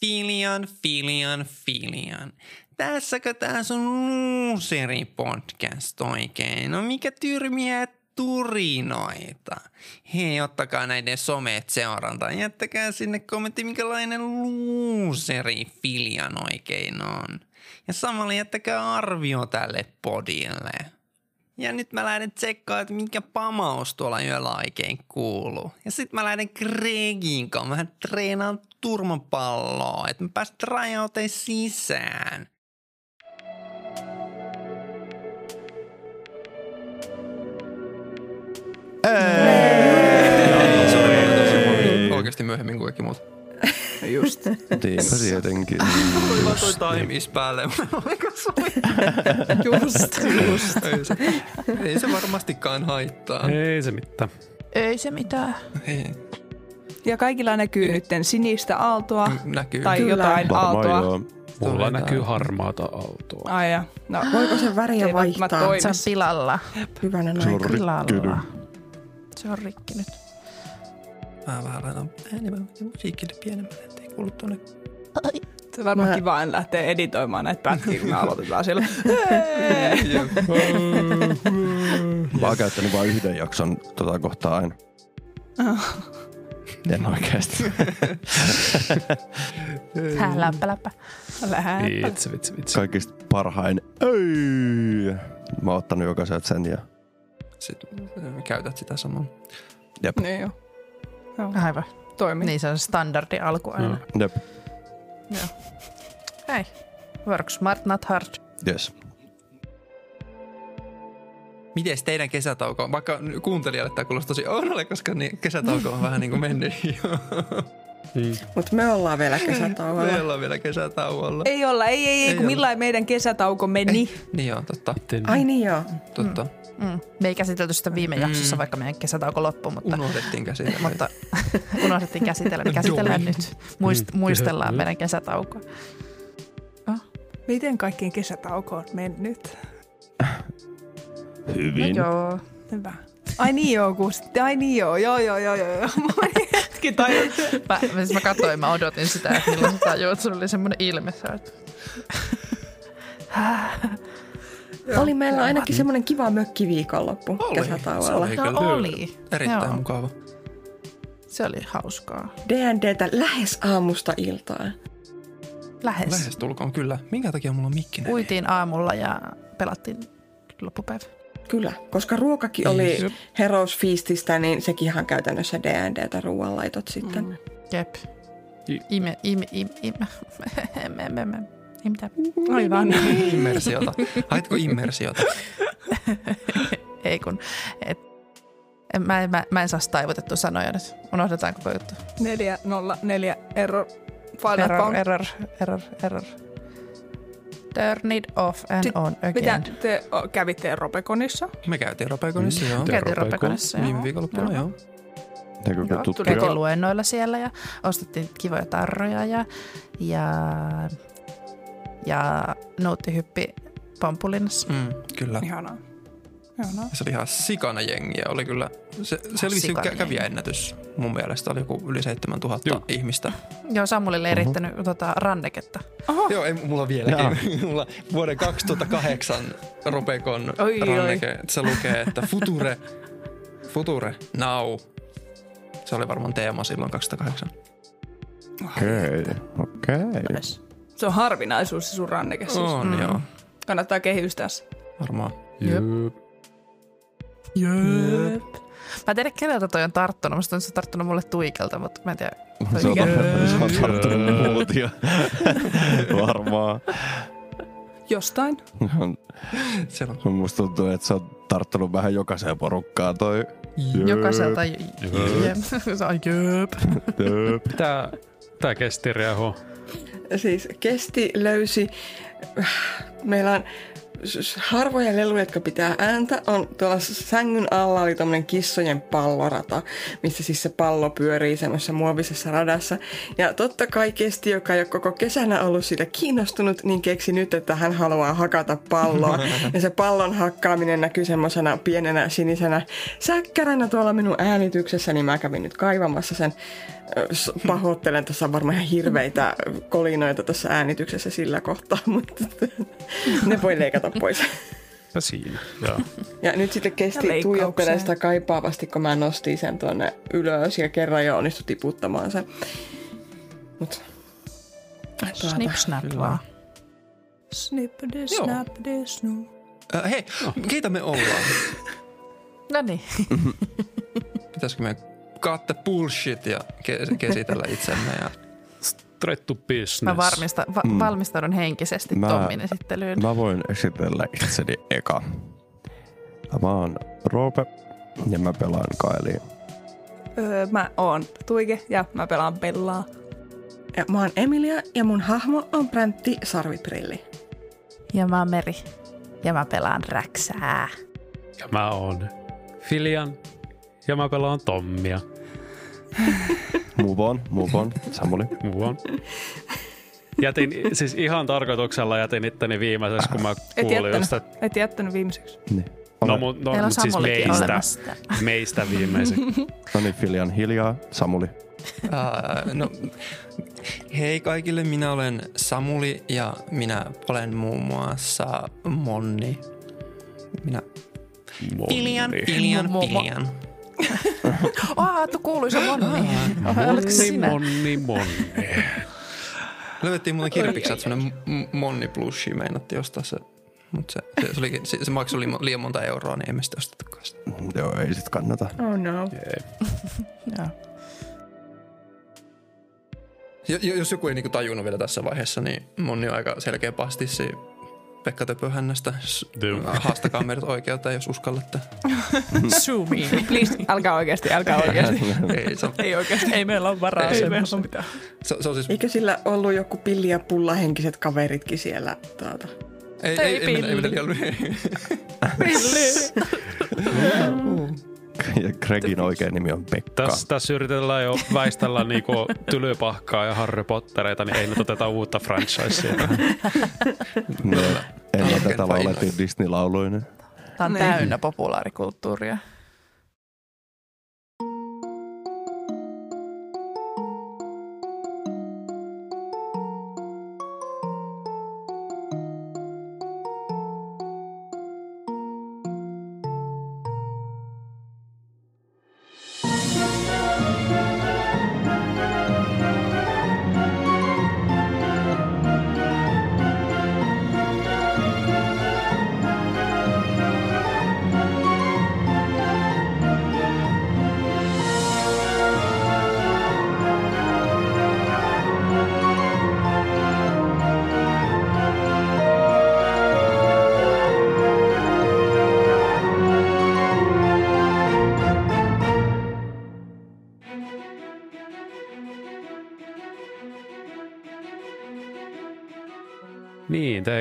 Filian, Filian, Filian. Tässäkö tää sun luuseri podcast oikein? No mikä tyrmiä turinoita? Hei, ottakaa näiden someet seurantaan. Jättäkää sinne kommentti, minkälainen luuseri Filian oikein on. Ja samalla jättäkää arvio tälle podille. Ja nyt mä lähden tsekkaan, että mikä pamaus tuolla yöllä oikein kuuluu. Ja sit mä lähden Gregin kanssa. Vähän treenaan turmapalloa, että mä pääsen rajauteen sisään. Se oli oikeasti myöhemmin kuin kaikki muut. Just. Niinpä tietenkin. Tuli vaan toi timis päälle. Oliko soi? Just, just. Ei se, ei se varmastikaan haittaa. Ei se mitään. Ei se mitään. Ei, Ja kaikilla näkyy nyt sinistä aaltoa näkyy. tai Kyllä. jotain Varmaan aaltoa. joo. Mulla Todetaan. näkyy harmaata autoa. Ai ja, no, Voiko se väriä vaihtaa? Se on pilalla. Se Hyvänen on aika. rikki Pilalla. Se on rikki nyt. Mä vähän laitan äänimen musiikille pienemmälle, kuulu tuonne. se on varmaan Mä- kiva en lähteä editoimaan näitä pätkiä, kun me aloitetaan siellä. Mä oon käyttänyt vain yhden jakson tota kohtaa aina. En oikeesti. Hää, läppä, läppä. Vitsi, vitsi, vitsi. Kaikista parhain. Ei. Mä oon ottanut jokaiselta sen ja Sitten käytät sitä samaa. jep, Niin joo. Joo, Aivan. Toimii. Niin se on standardi alku aina. Mm. jep, Hei. Work smart, not hard. yes. Miten teidän kesätauko, vaikka kuuntelijalle tämä kuulostaa tosi oudolle, koska niin kesätauko on vähän niin kuin mennyt jo. Mm. Mutta me ollaan vielä kesätauolla. Meillä on vielä kesätauolla. Ei olla, ei, ei, ei, Ei kun olla. millainen meidän kesätauko meni. Niin joo, totta? Ai niin joo. totta. Mm. Me ei käsitelty sitä viime jaksossa, vaikka meidän kesätauko loppui, mutta, Unohdettiin käsitellä. mutta unohdettiin käsitellä. Niin käsitellään nyt. Muist, Mm. muistellaan meidän kesätaukoa. Miten kaikkien kesätauko on mennyt? Hyvin. No joo. Hyvä. Ai niin joo, kun sitten, ai niin joo, joo joo joo joo. joo. Hetki tajun. Mä, mä, siis mä katsoin, mä odotin sitä, että milloin se tajuu, että sulla oli semmoinen ilme. Sä oot- Oli meillä ainakin semmoinen kiva mökkiviikonloppu Oli. kesätauolla. Se oli No oli. erittäin Joo. mukava. Se oli hauskaa. D&Dtä lähes aamusta iltaan. Lähes. Lähes tulkoon kyllä. Minkä takia mulla on mikki näin? Uitiin aamulla ja pelattiin loppupäivä. Kyllä, koska ruokakin oli Heroes-fiististä, niin sekin ihan käytännössä D&Dtä ruoanlaitot sitten. Mm. Jep. Ime, ime, ime, ime. Emme, emme, emme. Ei mitään. Aivan. Immersiota. Haitko immersiota? Ei kun, et, en, mä, en- mä, mä en saa taivutettua sanoja nyt. Unohdetaan koko juttu. 404 error. Final Error, found. error, error, error. Turn it off and Sit- on Mitä again. te o, kävitte Robeconissa? Me käytiin Ropekonissa, Mm. joo. Te- Käytiin Ropeko. Ropekonissa. Viime joo. viikonloppuna, joo. Eikö Joo, tuttu? tuli- Käytiin luennoilla siellä ja ostettiin kivoja tarroja ja, ja, ja nuuttihyppi Pampulinassa. Mm, kyllä. Ihanaa. Ihanaa. Se oli ihan sikana jengiä. Oli kyllä, se, se oli Sikana kä- jengi. kävijäennätys. Mun mielestä oli joku yli 7000 Joo. ihmistä. Joo, Samulille ei riittänyt tota, ranneketta. Joo, ei mulla vieläkin. mulla vuoden 2008 Ropekon Oi, oi. ranneke. Se lukee, että Future, Future, now. Se oli varmaan teema silloin 2008. Okei, okei. Yes. Se on harvinaisuus se sun ranneke siis. On, Mm. joo. Kannattaa kehystää se. Varmaan. Jep. Jep. Jep. Mä en tiedä, keneltä toi on tarttunut. Musta on se tarttunut mulle tuikelta, mutta mä en tiedä. Se on, Jep. se on tarttunut muut ja varmaan. Jostain. Se on. Musta tuntuu, että se on tarttunut vähän jokaiseen porukkaan toi. Jokaiselta. Jep. Jep. Jep. Jep. Tää, tää kesti reho. Siis kesti, löysi. Meillä on harvoja leluja, jotka pitää ääntä, on tuolla sängyn alla oli tämmöinen kissojen pallorata, missä siis se pallo pyörii semmoisessa muovisessa radassa. Ja totta kai Kesti, joka ei ole koko kesänä ollut siitä kiinnostunut, niin keksi nyt, että hän haluaa hakata palloa. Ja se pallon hakkaaminen näkyy semmoisena pienenä sinisenä säkkäränä tuolla minun äänityksessä, niin mä kävin nyt kaivamassa sen. Pahoittelen, tässä on varmaan ihan hirveitä kolinoita tässä äänityksessä sillä kohtaa, mutta ne voi leikata pois. Ja siinä. Joo. Ja nyt sitten kesti tuijottelee sitä kaipaavasti, kun mä nostin sen tuonne ylös ja kerran jo onnistui tiputtamaan sen. Mut, Snip snap vaan. Snippity, Joo. snappity, snoo. Äh, hei, keitä me ollaan? No niin. Pitäisikö me kaatte bullshit ja ke- kesitellä itsemme ja Straight to business. Mä varmista, va- Mm. valmistaudun henkisesti Mä- Tommin esittelyyn. Mä voin esitellä itseni eka. Mä oon Roope ja mä pelaan Kaeliin. Öö, mä oon Tuike ja mä pelaan Bellaa. ja mä oon Emilia ja mun hahmo on Präntti Sarviprilli. Ja mä oon Meri. Ja mä pelaan Räksää. Ja mä oon Filian. Ja mä pelaan Tommia. Move on, move on. Samuli. Muu on. Jätin, siis ihan tarkoituksella jätin itteni viimeiseksi, kun mä Et kuulin jättänyt, just, että et jättänyt viimeiseksi. Niin. no, mu, no, mut siis meistä, olemassa. meistä viimeiseksi. No niin, Filian hiljaa. Samuli. Ää, no, hei kaikille, minä olen Samuli ja minä olen muun muassa Monni. Minä Monni. Pilian, mo- Pilian. Aa, tu kuuluisa Monni. Monni, sinä? monni, monni. Löydettiin muuten kirpikset, semmoinen Monni plushi meinattiin ostaa se. Mutta se, se, se, oli, se, se maksoi liian, liian monta euroa, niin emme sitten ostettukaan sitä. Joo, ei sit kannata. Oh no. Jo- jo- Jos joku ei niinku tajunnut vielä tässä vaiheessa, niin Monni on aika selkeä pastissi Pekka Töpöhännästä. Haastakaa meidät oikeuteen, jos uskallatte. Sue me. Please, älkää oikeasti, älkää oikeasti. ei, se, on, Ei oikeasti. Ei meillä ole varaa. Ei Ei, meillä ole mitään. se, se on siis... Eikö sillä ollut joku pilli- ja pullahenkiset kaveritkin siellä? Tuota? Ei, Ei ei, ei, mennä, ei mennä liian Ja Gregin oikea nimi on Pekka. Tässä, tässä yritetään jo väistellä niinku tylypahkaa ja Harry Pottereita, niin ei nyt oteta uutta franchisea. No, Alken tätä laulettiin Disney-lauluinen. Tämä on Niin. täynnä populaarikulttuuria.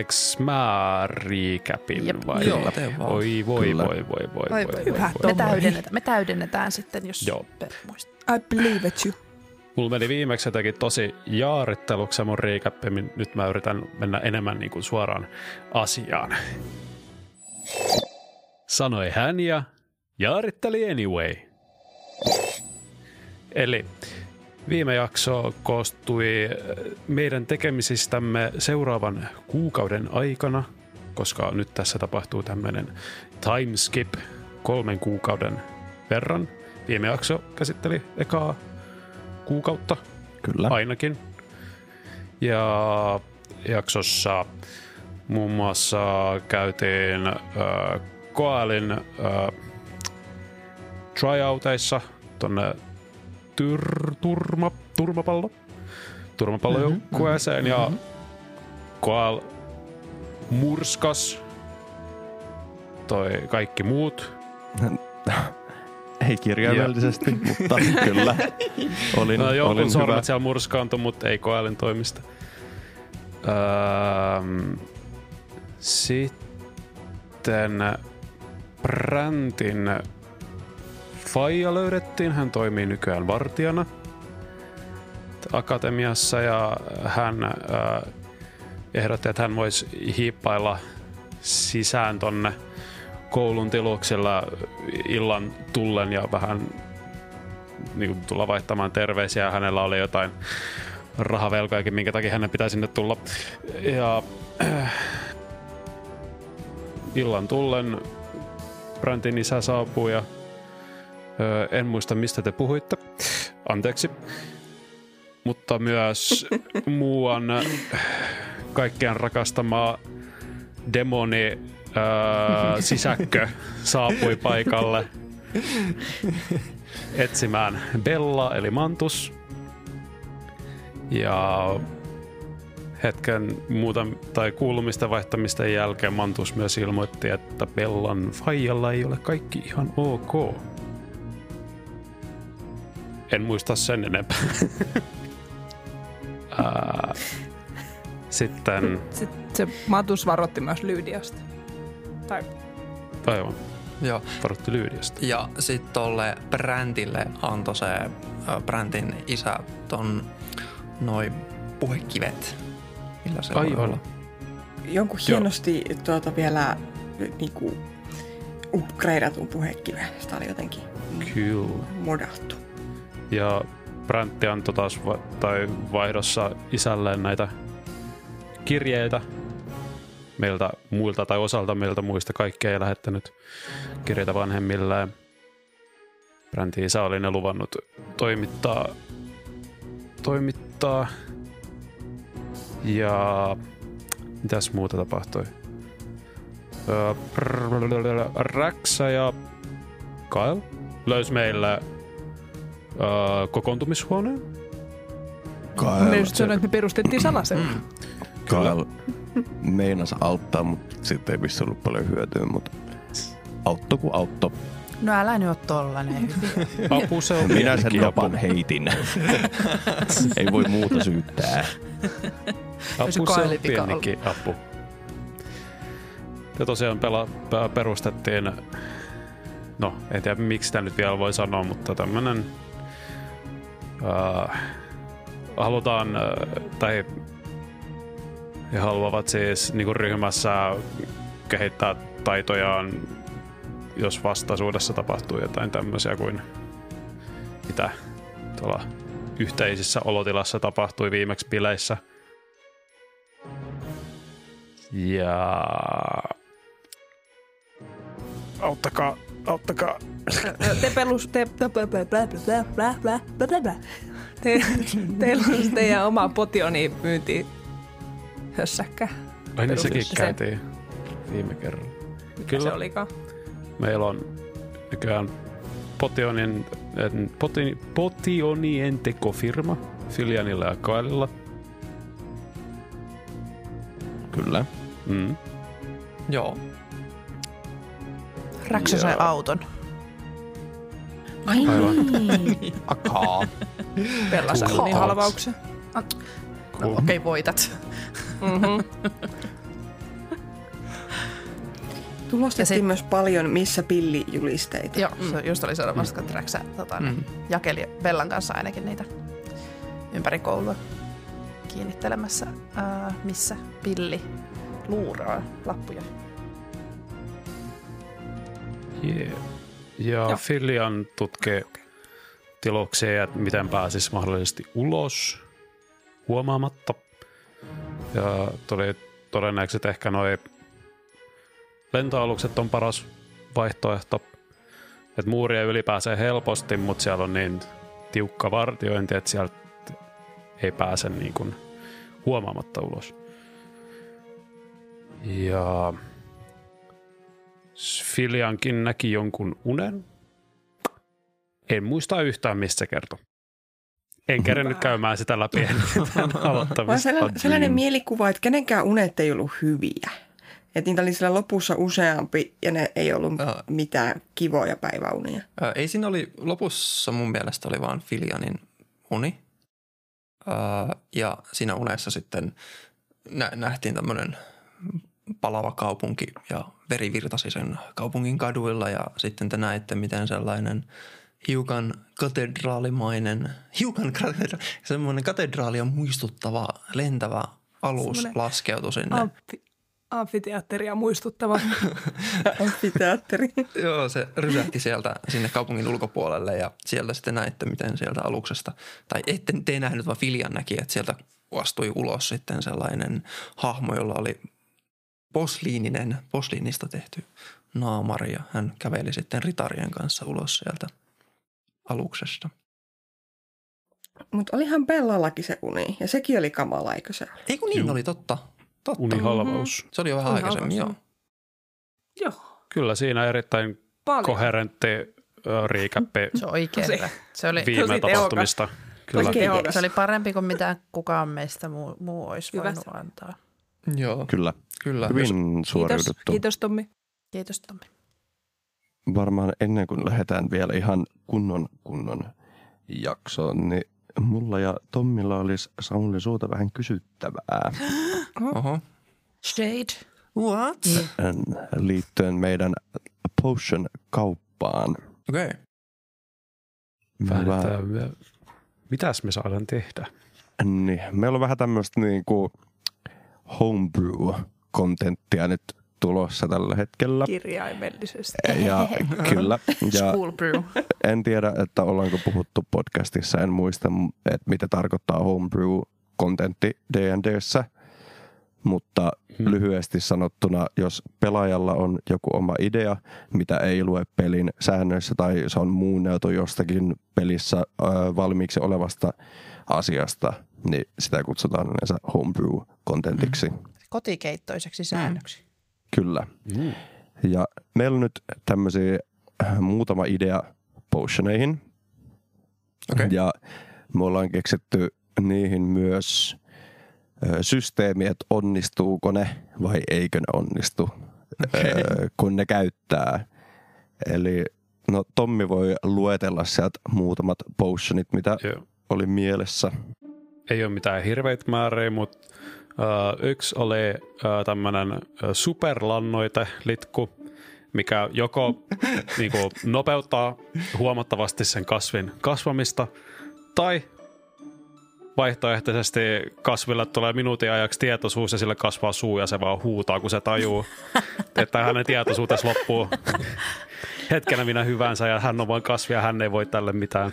Teeks mä recapin Jep. vai? Joo, tee vaan. Oi voi, Kyllä. voi, voi, voi, voi, voi, voi, hyvä. voi. Me täydennetään, me täydennetään sitten, jos Joo. Muistaa. I believe it you. Mulla meni viimeksi jotenkin tosi jaaritteluksi mun recap, nyt mä yritän mennä enemmän niin kuin suoraan asiaan. Sanoi hän ja jaaritteli anyway. Eli viime jakso koostui äh, meidän tekemisistämme seuraavan kuukauden aikana, koska nyt tässä tapahtuu tämmöinen time skip kolmen kuukauden verran. Viime jakso käsitteli ekaa kuukautta Kyllä. ainakin. Ja jaksossa muun muassa käytiin äh, Koalin äh, tryouteissa tonne tyr, turma, turmapallo, turmapallojoukkueeseen ja Koal murskas toi kaikki muut Ei kirjaimellisesti, mutta kyllä. Olin, No, olin jonkun hyvä. sormet siellä murskaantui, mutta ei koelin toimista. Öö, sitten Bräntin faija löydettiin. Hän toimii nykyään vartijana akatemiassa ja hän äh, ehdotti, että hän voisi hiippailla sisään tonne koulun tiluksilla illan tullen ja vähän niin kuin tulla vaihtamaan terveisiä. Hänellä oli jotain rahavelkojakin, minkä takia hänen pitäisi sinne tulla. Ja äh, illan tullen Brantin isä saapuu ja ö, en muista mistä te puhuitte. Anteeksi. Mutta myös muuan kaikkien rakastama demoni ö, sisäkkö saapui paikalle etsimään Bella eli Mantus. Ja hetken muuta tai kuulumista vaihtamista jälkeen Mantus myös ilmoitti, että Bellan faijalla ei ole kaikki ihan ok. En muista sen enempää. Ää, Sitten, Sitten se Matus varoitti myös Lyydiasta. Tai aivan, Joo. varoitti Lyydiasta. Ja sitten tolle Bräntille antoi se ö, Bräntin isä ton noin puhekivet. Millä se voi Aivan. olla? Jonkun hienosti tuota vielä niinku upgradeatun puhekiven. Sitä oli jotenkin Kyllä. modattu. Ja Bräntti antoi taas va- tai vaihdossa isälleen näitä kirjeitä meiltä muilta tai osalta meiltä muista. Kaikkea ei lähettänyt kirjeitä vanhemmilleen. Bräntin isä oli ne luvannut toimittaa, toimittaa. Ja mitäs muuta tapahtui? Räksä ja Kyle löysi meille öö, kokoontumishuoneen. mä Kyle, just sanoin, että me perustettiin salaseura. Mm. Kyle meinas auttaa, mutta siitä ei vissi ollut paljon hyötyä, mutta autto kuin autto. No älä nyt ole tollanen. Apu se on Minä sen nopan heitin. ei voi muuta syyttää. Apu se on pienikin apu. Ja tosiaan pela, perustettiin, no en tiedä miksi sitä nyt vielä voi sanoa, mutta tämmönen äh, halutaan, äh, tai he haluavat siis niin ryhmässä kehittää taitojaan, jos vastaisuudessa tapahtuu jotain tämmöisiä kuin mitä tuolla yhteisissä olotilassa tapahtui viimeksi bileissä. Ja... Auttakaa, auttakaa. Te pelus... Te, te, teillä on teidän oma potioni myynti hössäkkä. Ai niin sekin käytiin viime kerralla. Mikä Kyllä. se olikaan? Meillä on nykyään Potionin, poti Potionien tekofirma Filianilla ja Kaelilla. Kyllä. Mm. Joo. Räksä sai auton. Ai niin. Akaa. Pella sai Cool. niin halvauksen. No, Cool. Okei, okay, voitat. Mm-hmm. Tulostettiin myös paljon missä pillijulisteita. Joo, se just oli sanomassa, että Räksä tota, mm. Mm. jakeli Bellan kanssa ainakin niitä ympäri koulua kiinnittelemässä, ää, missä pilli luuraa lappuja. Yeah. Ja Joo. Filian tutkii tiloksia, että miten pääsisi mahdollisesti ulos huomaamatta. Ja tuli todennäköisesti että ehkä noi lentoalukset on paras vaihtoehto. Että muuria yli pääsee helposti, mutta siellä on niin tiukka vartiointi, että sieltä ei pääse niin kuin huomaamatta ulos. Ja Filiankin näki jonkun unen. En muista yhtään, mistä se kertoi. En kerennyt käymään sitä läpi ennen aloittamista. sellainen, sellainen mielikuva, että kenenkään unet ei ollut hyviä. Että niitä oli siellä lopussa useampi ja ne ei ollut Joo. mitään kivoja päiväunia. Ö, ei siinä oli, lopussa mun mielestä oli vaan Filianin uni. Ö, ja siinä unessa sitten nä- nähtiin tämmöinen palava kaupunki ja veri virtasi sen kaupungin kaduilla ja sitten te näette, miten sellainen hiukan katedraalimainen, hiukan katedra, semmoinen katedraalia muistuttava lentävä alus Semmoinen laskeutui sinne. Amfi, amfiteatteria muistuttava. Amfiteatteri. Joo, se rysähti sieltä sinne kaupungin ulkopuolelle ja sieltä sitten näitte, miten sieltä aluksesta, tai ette te nähnyt, vaan Filian näki, että sieltä astui ulos sitten sellainen hahmo, jolla oli posliininen, posliinista tehty naamari ja hän käveli sitten ritarien kanssa ulos sieltä aluksesta. Mutta olihan Bellallakin se uni, ja sekin oli kamala, eikö se ole? Ei kun niin Juu. oli, totta. totta. Unihalvaus. Se oli jo vähän Uni aikaisemmin, joo. Joo, Kyllä siinä erittäin paljon. koherentti riikäppi Se on oikein hyvä. Se oli, viime tosi tapahtumista. Kyllä. Tosi se oli parempi kuin mitä kukaan meistä muu, muu olisi Hyvä. voinut antaa. Joo, Kyllä, kyllä. hyvin Kiitos, suoriuduttu. kiitos Tommi. Kiitos Tommi. Varmaan ennen kuin lähdetään vielä ihan kunnon kunnon jaksoon, niin mulla ja Tommilla olisi Sauli suuta vähän kysyttävää Oho. Shade. What? liittyen meidän potion-kauppaan. Okei. Okay. Päätetään, mitäs me saadaan tehdä? Niin, meillä on vähän tämmöistä niinku homebrew-kontenttia nyt tulossa tällä hetkellä. Kirjaimellisesti. Ja kyllä, ja School brew. en tiedä, että ollaanko puhuttu podcastissa, en muista, että mitä tarkoittaa homebrew-kontentti D&Dssä, mutta Hmm. lyhyesti sanottuna, jos pelaajalla on joku oma idea, mitä ei lue pelin säännöissä tai se on muunneltu jostakin pelissä ö, valmiiksi olevasta asiasta, niin sitä kutsutaan yleensä homebrew-kontentiksi. Kotikeittoiseksi säännöksi. Kyllä. Mm. Ja meillä on nyt tämmöisiä äh, muutama idea potioneihin. Okei. Ja me ollaan keksitty niihin myös ö, systeemi, että onnistuuko ne vai eikö ne onnistu, Okei. ö, kun ne käyttää. Eli no Tommi voi luetella sieltä muutamat potionit, mitä Joo. oli mielessä. Ei ole mitään hirveitä määriä, mutta uh, yksi oli uh, tämmöinen uh, superlannoite-litku, mikä joko niinku, nopeuttaa huomattavasti sen kasvin kasvamista, tai vaihtoehtoisesti kasville tulee minuutin ajaksi tietoisuus ja sille kasvaa suu ja se vaan huutaa, kun se tajuu, että hänen tietoisuutensa loppuu hetkenä minä hyvänsä ja hän on vain kasvi ja hän ei voi tälle mitään.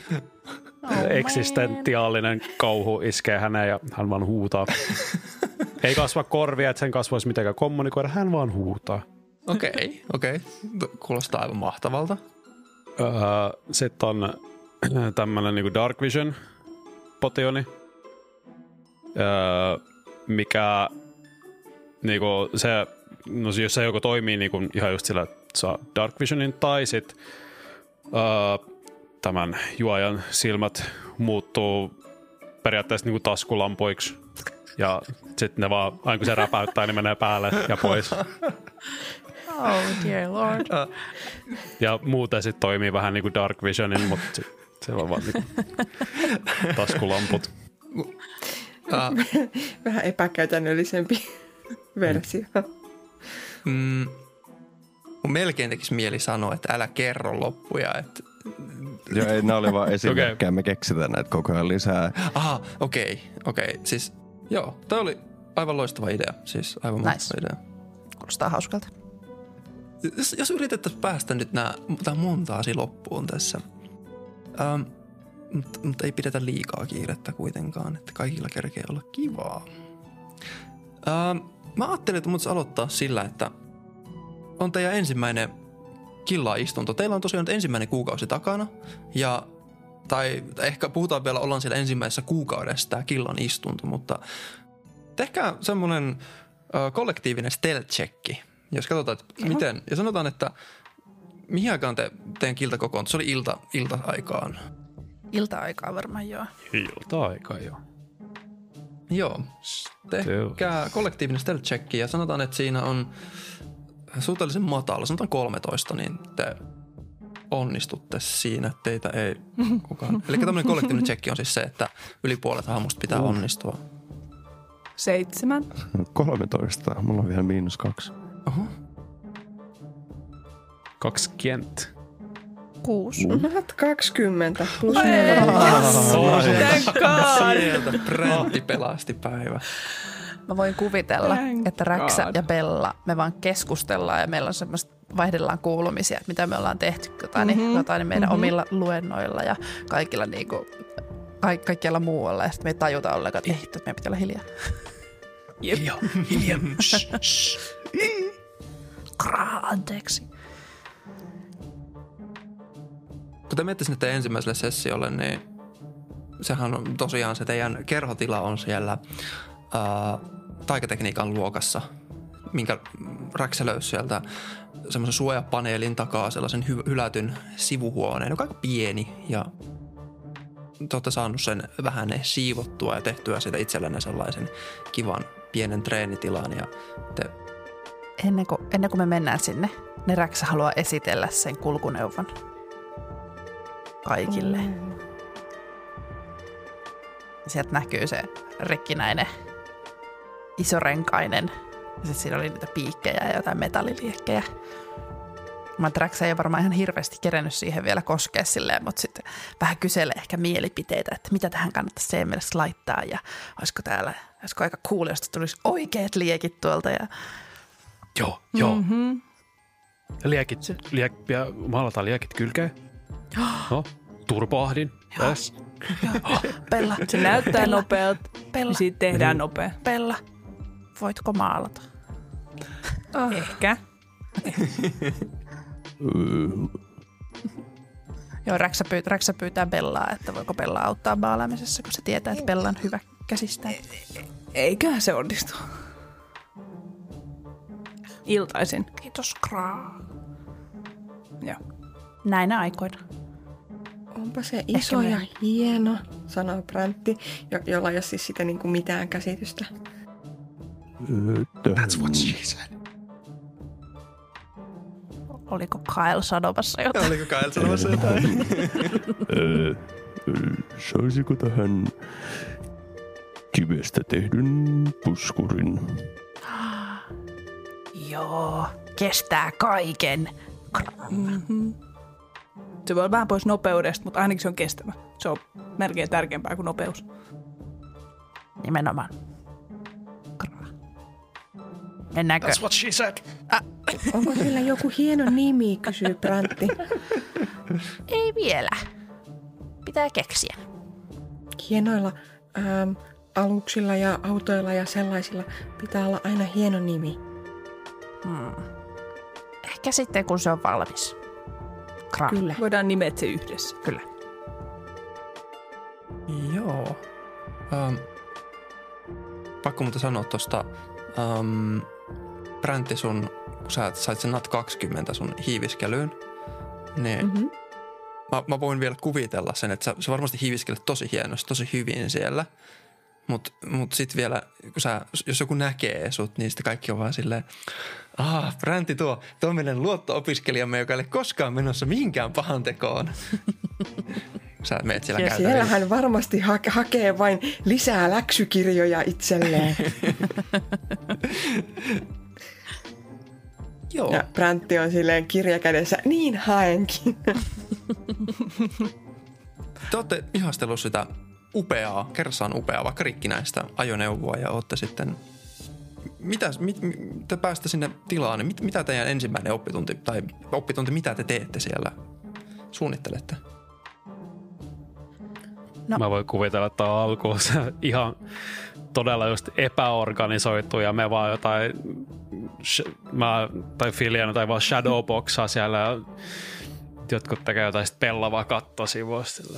Oh, Eksistentiaalinen kauhu iskee häneen ja hän vaan huutaa. Ei kasva korvia, että sen kasvaisi mitenkään kommunikoida, hän vaan huutaa. Okei, okei. Kuulostaa aivan mahtavalta. Öö, Sitten on tämmöinen niinku Dark Vision potioni, öö, mikä niinku se, no jos se joko toimii niinku ihan just sillä, että saa Dark Visionin, tai sit öö, tämän juojan silmät muuttuu periaatteessa niinku taskulampuiksi. Ja sitten ne vaan, aina kun se räpäyttää, niin menee päälle ja pois. Oh dear lord. Ja muuten sitten toimii vähän niin kuin Dark Visionin, mutta siellä on vaan niin taskulamput. Uh, Vähän epäkäytännöllisempi versio. mm, mun melkein tekisi mieli sanoa, että älä kerro loppuja. Että... Joo, ei, nämä oli vaan esimerkkejä, me keksitään näitä koko ajan lisää. Aha, okei, okei. Siis joo, toi oli aivan loistava idea. Siis aivan Nice. mahtava idea. Kuulostaa hauskalta. Jos, jos yritettäisiin päästä nyt nämä, tää monta asiaa loppuun tässä. Ähm, mutta mut ei pidetä liikaa kiirettä kuitenkaan, että kaikilla kerkee olla kivaa. Ähm, mä ajattelin, että mut aloittaa sillä, että on teidän ensimmäinen killa-istunto. Teillä on tosiaan nyt ensimmäinen kuukausi takana ja tai ehkä puhutaan vielä, ollaan siellä ensimmäisessä kuukaudessa tämä killan istunto, mutta tehkää semmoinen ö, kollektiivinen stealth-checki, jos katsotaan, että miten, ja sanotaan, että mihin aikaan te, teidän kilta kokoontui? Se oli ilta, ilta-aikaan. Ilta-aikaa varmaan joo. Ilta-aika jo. Joo. Tehkää kollektiivinen stealth-checki ja sanotaan, että siinä on suhteellisen matala, sanotaan 13, niin te onnistutte siinä, että teitä ei kukaan. Eli tämmöinen kollektiivinen checki on siis se, että yli puolet hahmosta pitää onnistua. Seitsemän. 13. Mulla on vielä miinus kaksi. Oho. 20. Kuusi. Nat 20 plus. Sieltä präntti pelasti päivä. Mä voin kuvitella, Thank että Räksä God. ja Bella, me vaan keskustellaan ja meillä on semmoista, vaihdellaan kuulumisia, mitä me ollaan tehty jotain, mm-hmm. niin, jotain niin meidän mm-hmm. omilla luennoilla ja kaikilla niinku, ka- kaikkialla muualla. Ja sitten me ei tajuta ollenkaan, että ei että meidän pitää olla hiljaa. Hiljaa, hiljaa. Shh. Kraa, anteeksi. Kun te menette sinne teidän ensimmäiselle sessiolle, niin sehän on tosiaan se teidän kerhotila on siellä ää, taikatekniikan luokassa, minkä Räksä löysi sieltä semmoisen suojapaneelin takaa sellaisen hy- hylätyn sivuhuoneen, joka on aika pieni ja te olette saanut sen vähän siivottua ja tehtyä siitä itsellenne sellaisen kivan pienen treenitilan ja te Ennen kuin, ennen kuin me mennään sinne, niin Räksä haluaa esitellä sen kulkuneuvon kaikille. Mm. Sieltä näkyy se rikkinäinen, isorenkainen. Ja sitten siinä oli niitä piikkejä ja jotain metalliliekkejä. Mä että Räksä ei ole varmaan ihan hirveästi kerennyt siihen vielä koskea silleen, mutta sitten vähän kyselee ehkä mielipiteitä, että mitä tähän kannattaisi sen mielestä laittaa ja olisiko täällä, olisiko aika cool, jos tulisi oikeat liekit tuolta ja Joo, joo. Mm-hmm. Liekit, liek, ja maalataan liekit kylkeen. No, turboahdin. Yes. Pella, Se näyttää nopealta, Pella, niin siitä tehdään nopea. Pella, voitko maalata? Ehkä. Joo, Räksä, pyytää, Räksä pyytää Bellaa, että voiko Bella auttaa maalaamisessa, kun se tietää, että Bella on hyvä käsistään. Eiköhän se onnistu. Iltaisin. Kiitos, Kraa. Joo. Näinä aikoina. Onpa se iso me- ja hieno, sanoo Präntti, jo- jolla ei ole siis sitä niin kuin mitään käsitystä. That's what she Oliko Kyle sanomassa jotain? Oliko Kael sanomassa jotain? Saisiko tähän kivestä tehdyn puskurin? Joo, kestää kaiken. Se voi olla vähän pois nopeudesta, mutta ainakin se on kestävä. Se on melkein tärkeämpää kuin nopeus. Nimenomaan. Mennäänkö? That's what she said. Onko sillä joku hieno nimi, kysyy Präntti. Ei vielä. Pitää keksiä. Hienoilla ähm, aluksilla ja autoilla ja sellaisilla pitää olla aina hieno nimi. Ehkä sitten, kun se on valmis. Kraa. Kyllä. Voidaan nimet se yhdessä. Kyllä. Joo. Um, pakko muuten sanoa tuosta, um, Präntti sun, kun sä sait sen NAT 20 sun hiiviskelyyn, niin mm-hmm. mä, mä voin vielä kuvitella sen, että sä, sä varmasti hiiviskelet tosi hienosti, tosi hyvin siellä. Mutta mut sitten vielä, kun sä, jos joku näkee sut, niin sitten kaikki on vaan silleen, ah, Präntti tuo tuommoinen luotto-opiskelijamme, joka ei ole koskaan menossa mihinkään pahan tekoon. sä meet siellä Ja käytävillä. siellä hän varmasti ha- hakee vain lisää läksykirjoja itselleen. Joo. Ja Präntti on silleen kirja kädessä, niin haenkin. Te olette ihastellut sitä upeaa, kerrassaan upeaa, vaikka rikkinäistä ajoneuvoa ja olette sitten... Mitä, mit, mit, te päästä sinne tilaan, niin mit, mitä teidän ensimmäinen oppitunti, tai oppitunti, mitä te teette siellä, suunnittelette? No. Mä voin kuvitella, että on alkuun ihan todella just epäorganisoitu ja me vaan jotain, sh- mä, tai Filian tai vaan shadowboxaa siellä ja jotkut tekee jotain sit pellavaa kattosivuista.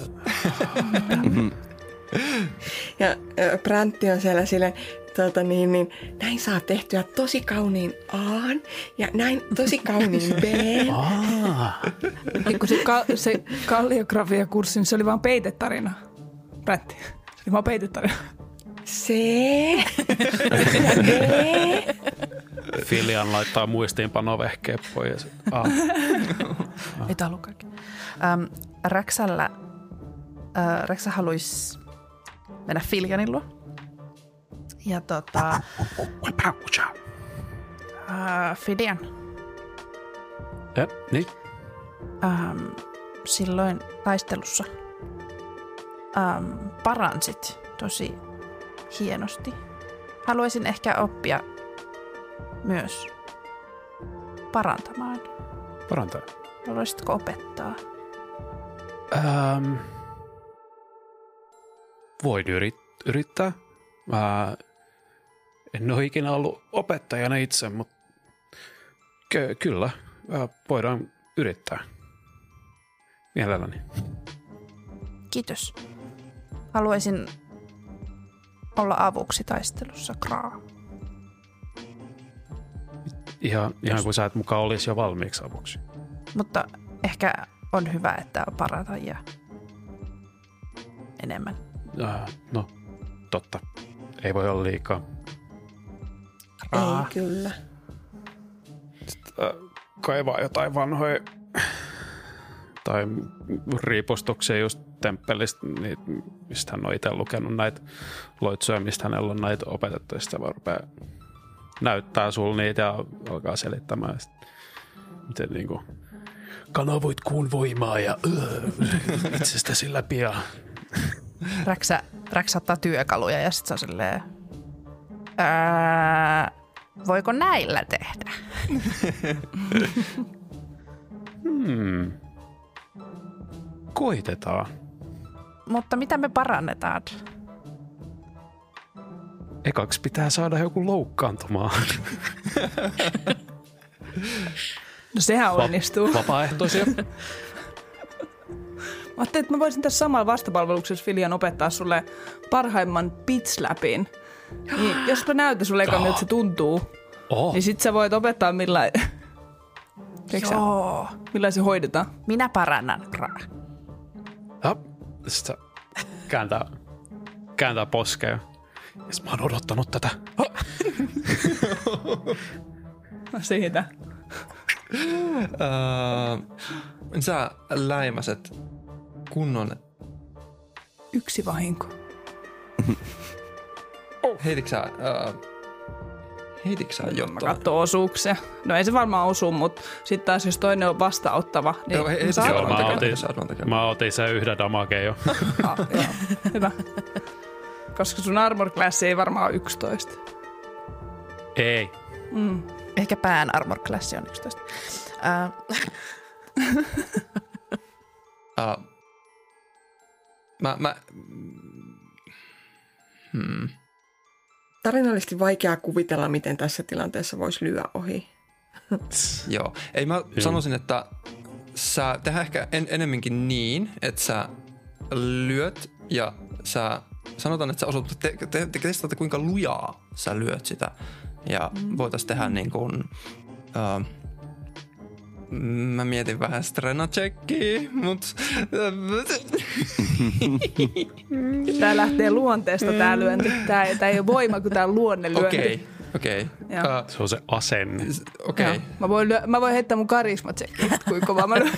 Ja ö, Präntti on siellä silleen, tota niin, niin, näin saa tehtyä tosi kauniin A ja näin tosi kauniin B. Niin kun se, ka- se kalliografia-kurssi, niin se oli vaan peitetarina. Rätti. Se oli vaan peitetarina. D. Filian laittaa muistiinpanovehkeet pois. Ja sit, ah. Ei tää ollut kaikki. Ähm, Räksällä, äh, Räksä haluaisi mennä Filjanin luo Ja tota, äh, Fidian, Ja, niin. ähm, silloin taistelussa ähm, paransit tosi hienosti. Haluaisin ehkä oppia myös parantamaan. Parantaa. Haluaisitko opettaa? Ähm, voin yrit, yrittää. Mä en ole ikinä ollut opettajana itse, mutta ky- kyllä, äh, voidaan yrittää. Mielelläni. Kiitos. Haluaisin olla avuksi taistelussa, Kraa. Ihan, ihan kuin sä et mukaan olisi jo valmiiksi avuksi. Mutta ehkä on hyvä, että on parantajia enemmän. Äh, no, totta. Ei voi olla liikaa. Aa. Ei kyllä. Äh, kaivaa jotain vanhoja tai riipostuksia just temppelistä, niin, mistä hän on itse lukenut näitä loitsuja, mistä hänellä on näitä opetettu. Ja sitten vaan rupeaa näyttää sulle niitä ja alkaa selittämään, sit, miten niin kuin, kanavoit kuun voimaa ja öö, itsestäsi läpi ja Räksä, Räksä ottaa työkaluja ja sitten se on silleen, ää, voiko näillä tehdä? hmm, koitetaan. Mutta mitä me parannetaan? Ekaksi pitää saada joku loukkaantumaan. No sehän onnistuu. Vapaaehtoisia. Mä ajattelin, että mä voisin tässä samalla vastapalveluksessa Filian opettaa sulle parhaimman pitslapin. Niin, jos mä näytän sulle eka, miltä se tuntuu, Oh, niin sit sä voit opettaa millä... Sä, Joo. millä se hoidetaan. Minä parannan. Ja, sitten kääntää, kääntää poskea. Ja sit mä oon odottanut tätä. Ha! Siitä. Öö, sä läimäset kunnon... Yksi vahinko. Heititkö sä... Öö, heititkö sä Mä jotain? katson osuuksia. No ei se varmaan osu, mutta sitten taas jos toinen on vastaanottava, niin Joo, hei, hei, saa- sä Joo, mä otin-. Mä otin sen yhden damageen jo. Ah, joo. Hyvä. Koska sun armor class ei varmaan ole 11. Ei. Mm. Ehkä pään armor class on 11. Ää, Uh, mä, mä, hmm. Tarinallisesti vaikeaa kuvitella, miten tässä tilanteessa voisi lyö ohi. Joo. Ei mä sanoisin, että sä tehdään ehkä en, enemminkin niin, että sä lyöt ja sä sanotaan, että sä osut, te, te, te testaatte kuinka lujaa sä lyöt sitä. Ja voitaisiin tehdä niin kuin, uh, mä mietin vähän strena checkia, mutta Tää lähtee luonteesta tää lyönti. Tää, ei- tää ei ole voima, kun tää on luonnelyönti. okei, okei. Joo. Äh, Se on se asenne. Okei. Joo. Mä voin, lyö, mä voin heittää mun karisma kuinka kovaa mä lyön.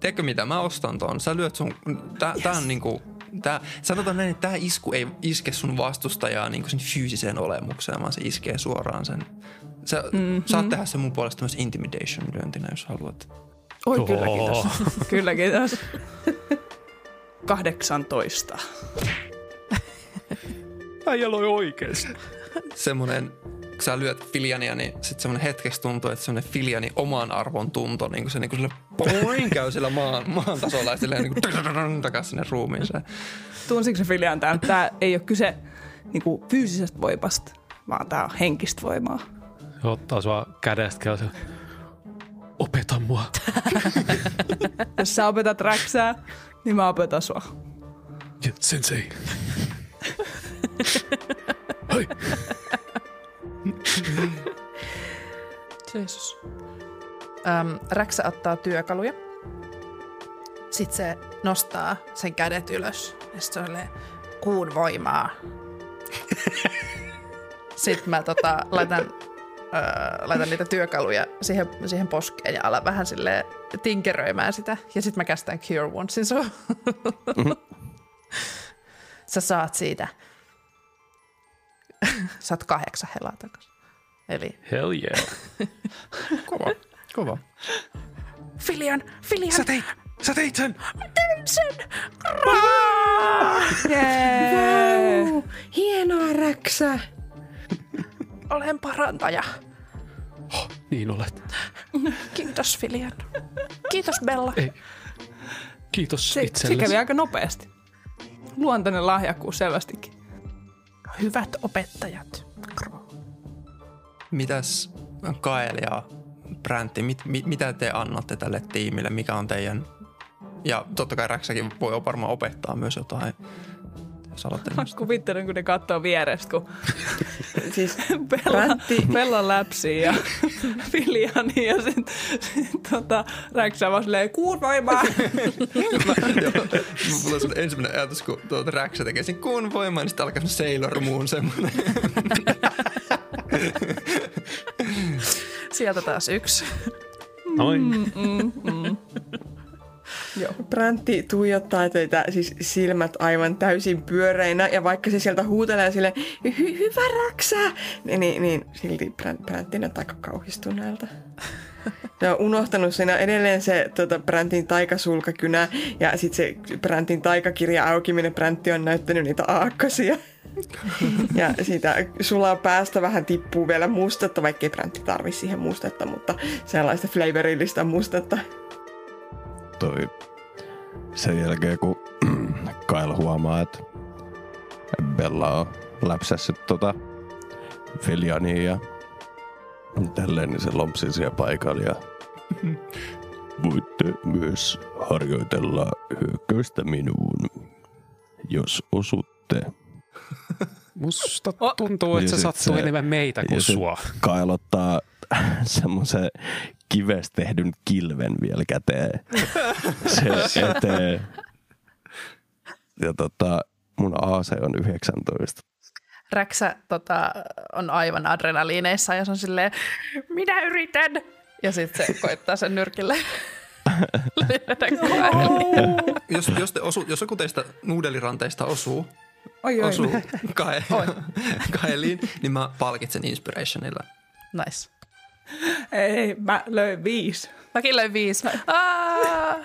Tiedätkö mitä, mä ostan ton. Sä lyöt sun, tää, yes. tää on niinku, tää, sanotaan näin, että tää isku ei iske sun vastustajaa niinku sen fyysiseen olemukseen, vaan se iskee suoraan sen. Sä mm-hmm. saat tehdä sen mun puolesta myös intimidation lyöntinä, jos haluat. Oi, kyllä kiitos. kyllä kiitos. 18. Äijällä oli oikeesti. Semmonen, kun sä lyöt Filiania, niin sit semmonen hetkeksi tuntuu, että semmonen Filiani oman arvon tunto, niin kuin se niin kuin sille poin käy sillä maan, maan tasolla ja silleen niin kuin takas sinne ruumiiseen. Tunsitko se Filian tää? Tää ei ole kyse niinku, fyysisestä voimasta, vaan tää on henkistä voimaa. Ottaa sua kädestä ja se, opeta mua. Jos sä opetat räksää, niin mä opetan sua. Ja, sensei. Hei. Jeesus. Öm, Räksä ottaa työkaluja. Sitten se nostaa sen kädet ylös. Ja sitten se on kuun voimaa. sitten mä tota, laitan, öö, laitan niitä työkaluja siihen, siihen poskeen ja alan vähän sille tinkeröimään sitä. Ja sitten mä kästän Cure Woundsin sun. Sä saat siitä Saat kahdeksan helaa takaisin. Eli Hell yeah. Kova, kova. Filian, Filian, Sä teit, sä teit sen! sen! Jee! Vau, hienoa räksä. Olen parantaja. Niin olet. Kiitos Filian. Kiitos Bella. Ei. Kiitos Se, se itsellesi. kävi aika nopeasti. Luontainen lahjakkuus selvästikin. Hyvät opettajat. Mitäs Kael ja Bräntti, mit, mit, mitä te annatte tälle tiimille? Mikä on teidän... Ja totta kai Räksäkin voi varmaan opettaa myös jotain. Mä kuvittelen, kun ne katsoo vierestä, kun Siis Bräntti, Bella läpsii ja Filiani ja sitten sit, tota, Räksä vaan silleen, kuun voimaa. Mulla on semmoinen ensimmäinen ajatus, kun tuota Räksä tekee sen kun voimaa, niin sitten alkaa semmoinen Sailor Moon semmoinen. Sieltä taas yksi. Noin. Bräntti tuijottaa teitä siis silmät aivan täysin pyöreinä ja vaikka se sieltä huutelee sille hy- hyvä räksä, niin, niin, niin silti Bräntti näyttää aika kauhistuneelta. Ne on unohtanut siinä edelleen se tota, Bräntin taikasulkakynä ja sitten se Bräntin taikakirja auki, minne Bräntti on näyttänyt niitä aakkosia. ja siitä sulaa päästä vähän tippuu vielä mustetta, vaikkei Bräntti tarvi siihen mustetta, mutta sellaista flavorillista mustetta. Toi sen jälkeen, kun Kyle huomaa, että Bella on läpsässyt tota Filiania ja tälleen, niin se lompsi siellä paikalla ja voitte myös harjoitella hyökkäystä minuun, jos osutte. Musta tuntuu, että se sattuu se- enemmän meitä kuin sua. Kyle ottaa semmoisen kivestä tehdyn kilven vielä käteen se eteen. Ja tota, mun AC on 19. Räksä tota, on aivan adrenaliineissa ja se on silleen, minä yritän. Ja sitten se koittaa sen nyrkille. jos, jos, te osu, jos joku teistä nuudeliranteista osuu, Oi, oi. osuu kae, Kaeliin, niin mä palkitsen inspirationilla. Nice. Ei, mä löin viisi. Mäkin löin viisi. Aa!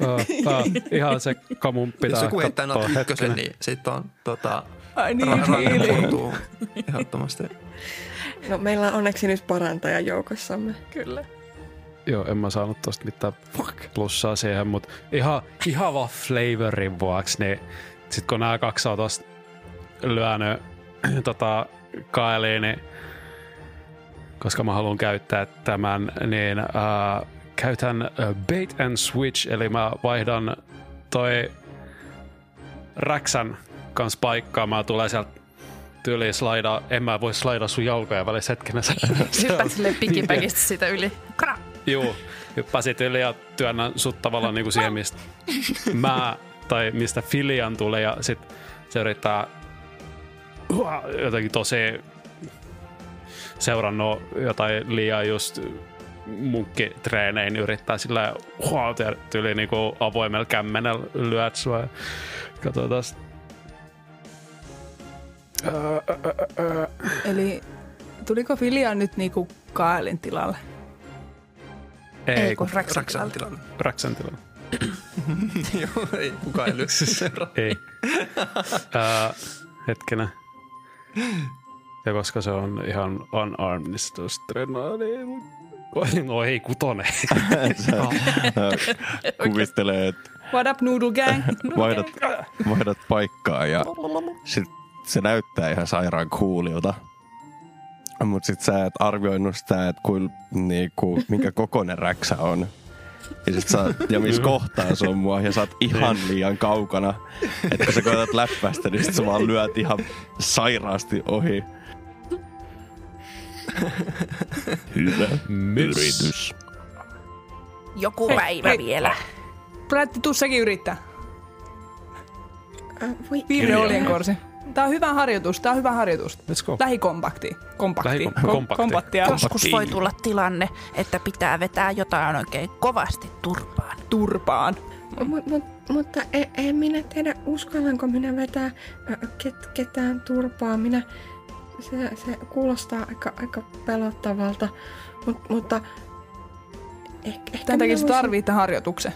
Uh, uh, ihan se kamun pitää Jos joku heittää not ykkösen, niin sitten on tota, Ai niin, murtuu ehdottomasti. No meillä on onneksi nyt parantaja joukossamme. Kyllä. Joo, en mä saanut tosta mitään plussaa siihen, mutta ihan, ihan vaan flavorin vuoksi, niin sit kun nämä kaksi on tosta lyönyt tota, kaeliin, niin koska mä haluan käyttää tämän, niin ää, käytän ää, bait and switch, eli mä vaihdan toi Räksän kanssa paikkaa, mä tulee sieltä tyyliin slaida, en mä voi slaida sun jalkoja välissä hetkenä. Hyppäät silleen pikipäkistä siitä yli. Kra! Juu, hyppäsit yli ja työnnän sut tavallaan niinku siihen, mistä mä tai mistä Filian tulee ja sit se yrittää jotenkin tosi seurannut jotain liian just munkkitreenein yrittää sillä hua, tyyli niinku avoimella kämmenellä lyöt sua. Katsotaan. Öö, öö, öö. Eli tuliko Filia nyt niinku Kaelin tilalle? Ei, kun Raksan tilalle. Räksän tilanne. Joo, ei kukaan ei lyö seuraa. Ei. Ää, hetkinen. Ja koska se on ihan unarmed, niin se tuossa treenaa, niin... No ei, kutonen. Kuvistelee, että What up, Noodle Gang? vaihdat, vaihdat paikkaa ja sit se näyttää ihan sairaan kuulilta. Mutta sit sä et arvioinut sitä, että kuil, niinku, minkä kokoinen räksä on. Ja, sit sä, ja missä kohtaa se on mua, ja sä oot ihan liian kaukana. Että kun sä koetat läppästä, niin sit sä vaan lyöt ihan sairaasti ohi. Hyvä yritys. Joku Hei, päivä hei. vielä. Prätti, tuu sekin yrittää. Äh, voi Viime oljenkorsi. Tää on hyvä harjoitus, tää on hyvä harjoitus. Let's go. Lähikompakti. Kompakti. Lähikom- Kom- kompakti. Kompaktia. Joskus voi tulla tilanne, että pitää vetää jotain oikein kovasti turpaan. Turpaan. Mut, mut, mutta en, en minä tiedä, uskallanko minä vetää ketään turpaa. Minä, se, se kuulostaa aika, aika pelottavalta, Mut, mutta ehkä, ehkä Tämän takia se voisin- tämän harjoituksen.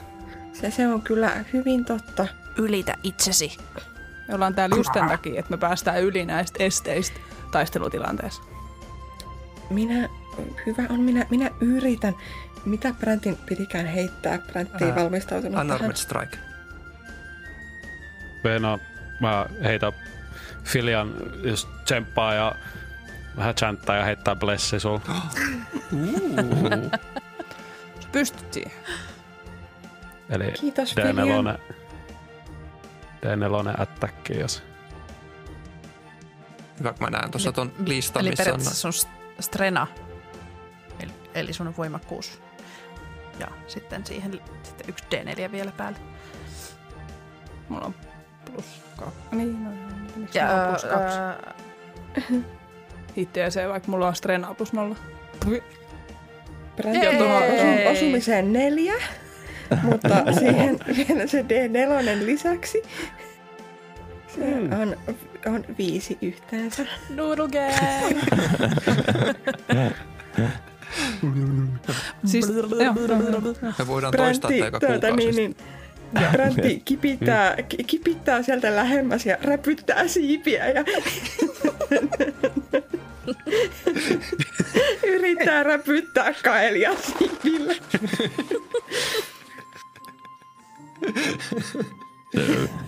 se, se on kyllä hyvin totta. Ylitä itsesi. Me ollaan täällä just tämän takia, että me päästään yli näistä esteistä taistelutilanteessa. Minä, hyvä on, minä, minä yritän. Mitä Bräntin pitikään heittää? Bräntti ei valmistautunut tähän. Unarmed strike. Veena, mä heitän Filian just tsemppaa ja vähän chanttää ja heittää blessi sul. Sä pystyt siihen. Eli Kiitos, Filian. D4, D4 attacki, jos Hyvä, kun mä näen tuossa ton listan, Eli missä on... periaatteessa sun st- strena, eli, eli sun voimakkuus. Ja sitten siihen sitten yksi D4 vielä päälle. Mulla on plus kaksi. Niin, no, joo, Ja, mulla on plus kaksi? ää, Itse se, vaikka mulla on strenaa plus nolla. Bräntti Ei. on tuohon osu- osumiseen neljä, mutta siihen vielä se D4 lisäksi. Se on, on viisi yhteensä. Noodle gang! siis, Me voidaan toistaa tämä joka tuota, kuukausi. niin, niin, Bräntti kipittää, ki- kipittää sieltä lähemmäs ja räpyttää siipiä ja yrittää räpyttää kaelia siipillä.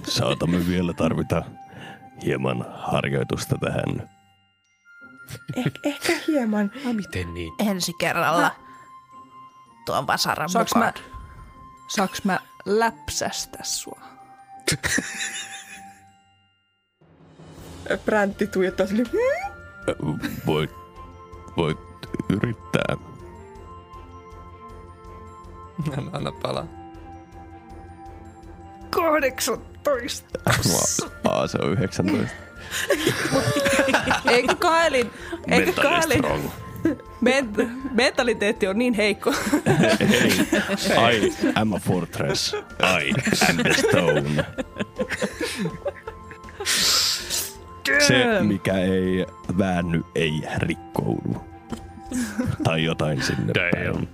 Saatamme vielä tarvita hieman harjoitusta tähän. Eh, ehkä hieman. No miten niin? ensi kerralla tuon vasaran Saaks mukaan. mä, saaks mä läpsästä sua? Bräntti tuijottaa sille, "Hmm?" Voit, voit yrittää. Anna, anna palaa. 18. Aa, se on 19. Eikö Kaelin, eikö Kaelin. ment, mentaliteetti on niin heikko? Hei, I am a fortress. I am the stone. Se, mikä ei väänny, ei rikkoudu. Tai jotain sinne päin.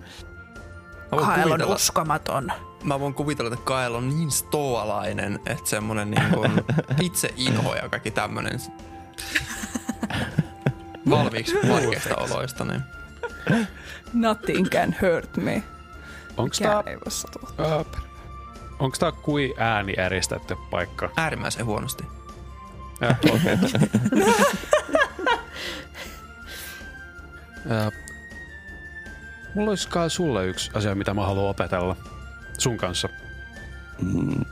Mä voin, Kael on kuvitella, uskomaton. mä voin kuvitella, että Kael on niin stoalainen, että semmonen niin kuin itse inho ja kaikki tämmönen valmiiksi vaikeista oloista. Niin. Nothing can hurt me. Onks tää, Mikään ei voi sattua. ö, onks tää kui ääni eristetty paikka? Äärimmäisen huonosti. Ja, okei. Ö, Mulla olisi kai sulle yksi asia, mitä mä haluan opetella sun kanssa. Mm,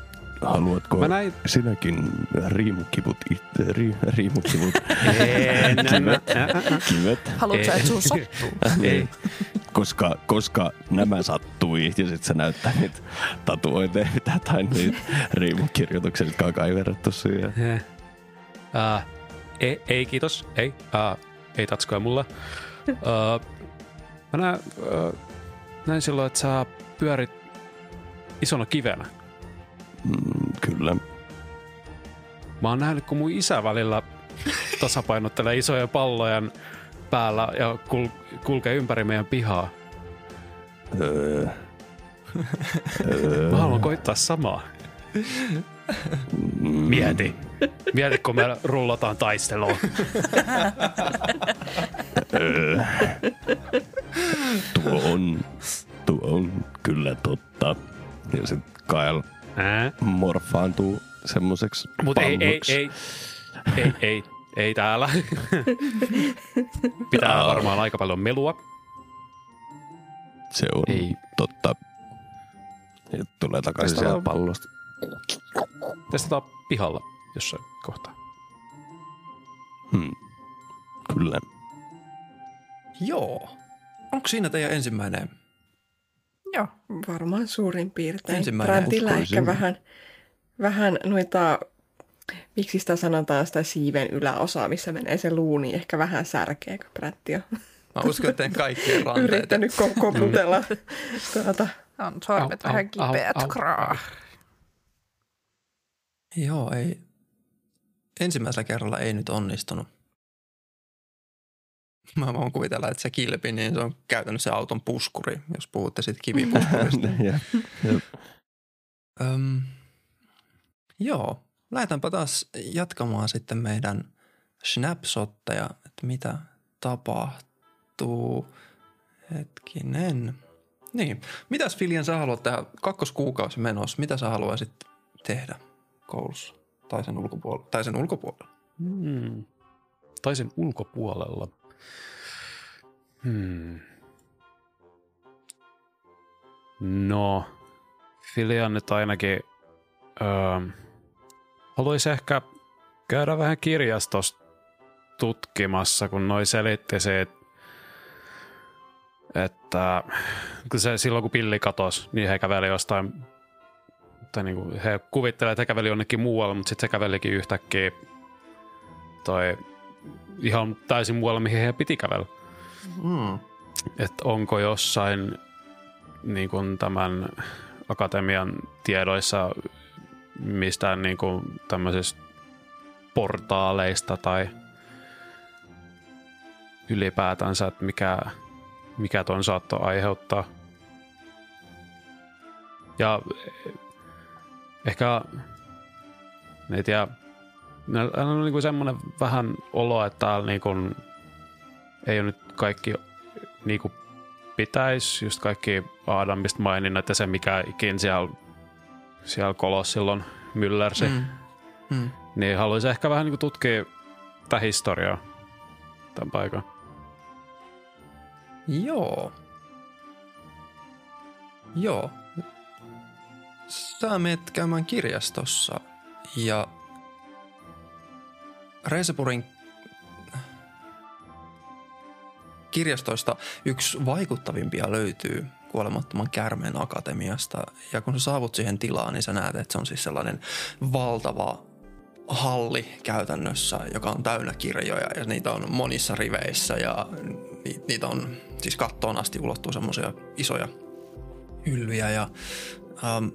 Haluatko Mä näin... sinäkin riimukivut itse, ri, riimukivut, En, kivet, Haluatko sä, että sun sattuu? Ei. koska, koska nämä sattui ja sitten sä näyttää niitä tatuointeja tai niitä riimukirjoituksia, jotka on kaiverrettu siihen. Uh, ei, ei, kiitos. Ei. Uh, ei tatskoja mulle. Uh, mä näin, uh, näin silloin, että sä pyörit isona kivenä. Mm, kyllä. Mä oon nähnyt, kun mun isä välillä tasapainottelee isoja palloja päällä ja kul- kulkee ympäri meidän pihaa. Öö, öö, Mä haluan koittaa samaa. mm, Mieti. Mieti, kun me rullataan taisteluun. öö. Tuo on, tuo on kyllä totta. Ja sitten Kyle Ää? morfaantuu semmoiseksi Mutta ei, ei, ei, ei, ei, ei täällä. Pitää varmaan aika paljon melua. Se on Ei. totta. Ja tulee takaisin Tästä sieltä pallosta. Testataan pihalla jossain kohtaa. Hmm. Kyllä. Joo. Onko siinä teidän ensimmäinen? Joo. Varmaan suurin piirtein. Ensimmäinen uskoisin. ehkä vähän, vähän noita, miksi sitä sanotaan sitä siiven yläosaa, missä menee se luu, niin ehkä vähän särkeä, kun Brätti on Mä uskon, että kaikkien ranteita. yrittänyt ko- koputella tuota. On sormet Au, vähän au, kipeät. au, au. Kraa. Joo, ei. Ensimmäisellä kerralla ei nyt onnistunut. Mä voin kuvitella, että se kilpi, niin se on käytännössä auton puskuri, jos puhutte siitä kivipuskurista. Jep. Öm, joo, lähdetäänpä taas jatkamaan sitten meidän snapshotteja, että mitä tapahtuu. Hetkinen. Niin, mitäs Filien sä haluat tehdä kakkoskuukausi menossa? Mitä sä haluaisit tehdä koulussa tai sen ulkopuolella? Tai sen ulkopuolella? Hmm. Tai sen ulkopuolella. Hmm. No, Filian nyt ainakin öö, haluaisi ehkä käydä vähän kirjastosta tutkimassa, kun noi selitti se, että kun se, silloin kun pilli katosi, niin he käveli jostain, tai niin kuin he kuvittelevat, että he käveli jonnekin muualle, mutta sitten se kävelikin yhtäkkiä toi ihan täysin muualle, mihin he piti kävellä. Mm. Että onko jossain niin kuin tämän akatemian tiedoissa mistään niin kuin tämmöisistä portaaleista tai ylipäätänsä, että mikä, mikä ton saattoi aiheuttaa. Ja ehkä, ei tiedä, Meillä on niin semmoinen vähän olo, että täällä niin kuin, ei ole nyt kaikki niin kuin pitäisi, just kaikki Adamista maininnat ja se, mikä ikin siellä, siellä kolos silloin myllersi. Mm. Mm. Niin haluaisin ehkä vähän niin kuin tutkia tätä historiaa tämän paikan. Joo. Joo. Sä menet käymään kirjastossa ja Reisepurin kirjastoista yksi vaikuttavimpia löytyy kuolemattoman kärmeen akatemiasta. Ja kun sä saavut siihen tilaan, niin sä näet, että se on siis sellainen valtava halli käytännössä, joka on täynnä kirjoja ja niitä on monissa riveissä ja niitä on siis kattoon asti ulottuu semmoisia isoja hyllyjä ja ähm,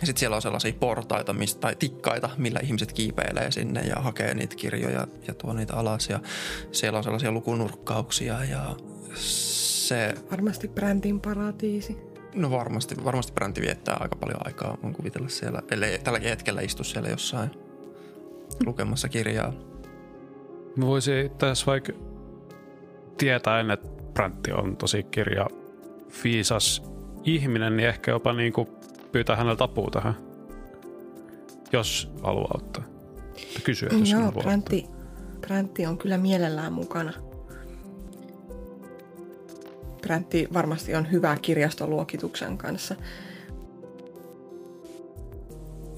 ja sitten siellä on sellaisia portaita mistä, tai tikkaita, millä ihmiset kiipeilee sinne ja hakee niitä kirjoja ja tuo niitä alas. Ja siellä on sellaisia lukunurkkauksia ja se... Varmasti Bräntin paratiisi. No varmasti, varmasti Bränti viettää aika paljon aikaa, voin kuvitella siellä, ellei tälläkin hetkellä istu siellä jossain lukemassa kirjaa. Mä voisin tässä vaikka tietää, että Bräntti on tosi kirja fiisas ihminen, niin ehkä jopa niin kuin pyytää häneltä apua tähän, jos haluaa ottaa. Kysyä, jos Joo, Bräntti, Bräntti on kyllä mielellään mukana. Bräntti varmasti on hyvä kirjastoluokituksen kanssa.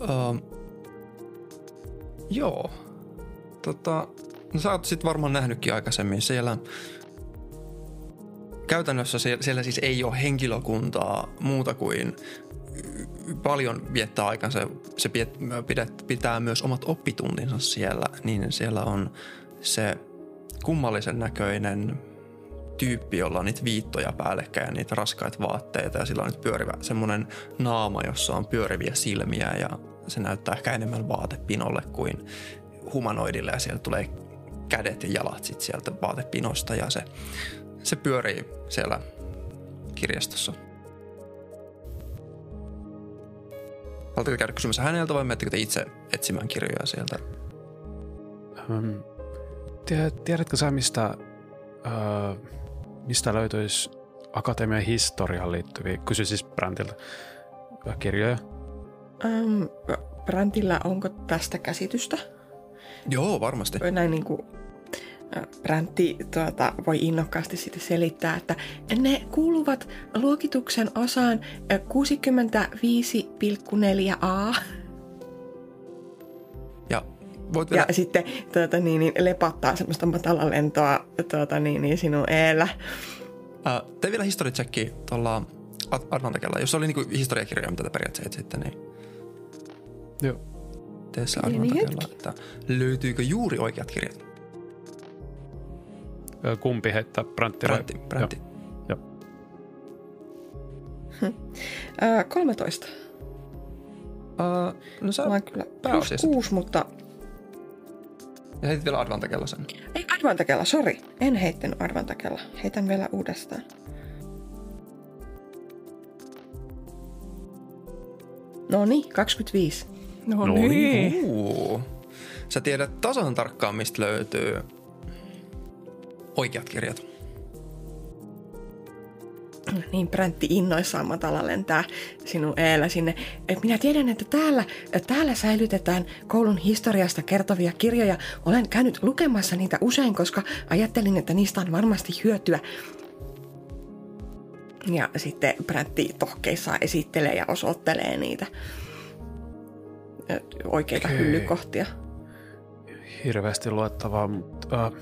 Uh, joo. Tota, no sä oot sit varmaan nähnytkin aikaisemmin siellä käytännössä siellä, siellä siis ei ole henkilökuntaa muuta kuin paljon viettää aikansa. Se pitää myös omat oppituntinsa siellä, niin siellä on se kummallisen näköinen tyyppi, jolla on niitä viittoja päällekkäin ja niitä raskaita vaatteita ja sillä on nyt pyörivä semmoinen naama, jossa on pyöriviä silmiä ja se näyttää ehkä enemmän vaatepinolle kuin humanoidille ja sieltä tulee kädet ja jalat sit sieltä vaatepinosta ja se, se pyörii siellä kirjastossa. Haluatteko käydä kysymässä häneltä vai menettekö te itse etsimään kirjoja sieltä? Um, tiedätkö sä, mistä, uh, mistä löytyisi akatemian historiaan liittyviä, kysy siis Brandilta, kirjoja? Um, Brandilla onko tästä käsitystä? Joo, varmasti. Näin niin kuin Bräntti tuota, voi innokkaasti sitten selittää, että ne kuuluvat luokituksen osaan 65,4a. Ja, voit vielä... ja sitten tuota, niin, niin, lepattaa semmoista matalalentoa tuota, niin, niin, sinun eellä. Uh, tee vielä historiatsekki tuolla Advantakella. Jos se oli niinku historiakirjoja, mitä te periaatteessa etsitte, niin... Joo. Tee se että löytyykö juuri oikeat kirjat. Kumpi heittää? Brantti? Brantti. Brantti. Joo. Hm. 13. Uh, no sä Mä kyllä plus kuusi, mutta... Ja heitit vielä advantakella sen. Ei advantakella, sori. En heittänyt advantakella. Heitän vielä uudestaan. No niin, 25. No, No niin. niin. Sä tiedät tasan tarkkaan, mistä löytyy oikeat kirjat. Niin Präntti innoissaan matala lentää sinun eellä sinne. Et minä tiedän, että täällä, täällä säilytetään koulun historiasta kertovia kirjoja. Olen käynyt lukemassa niitä usein, koska ajattelin, että niistä on varmasti hyötyä. Ja sitten Präntti tohkeissaan esittelee ja osoittelee niitä oikeita Okei. hyllykohtia. Hirveästi luettavaa, mutta... Äh,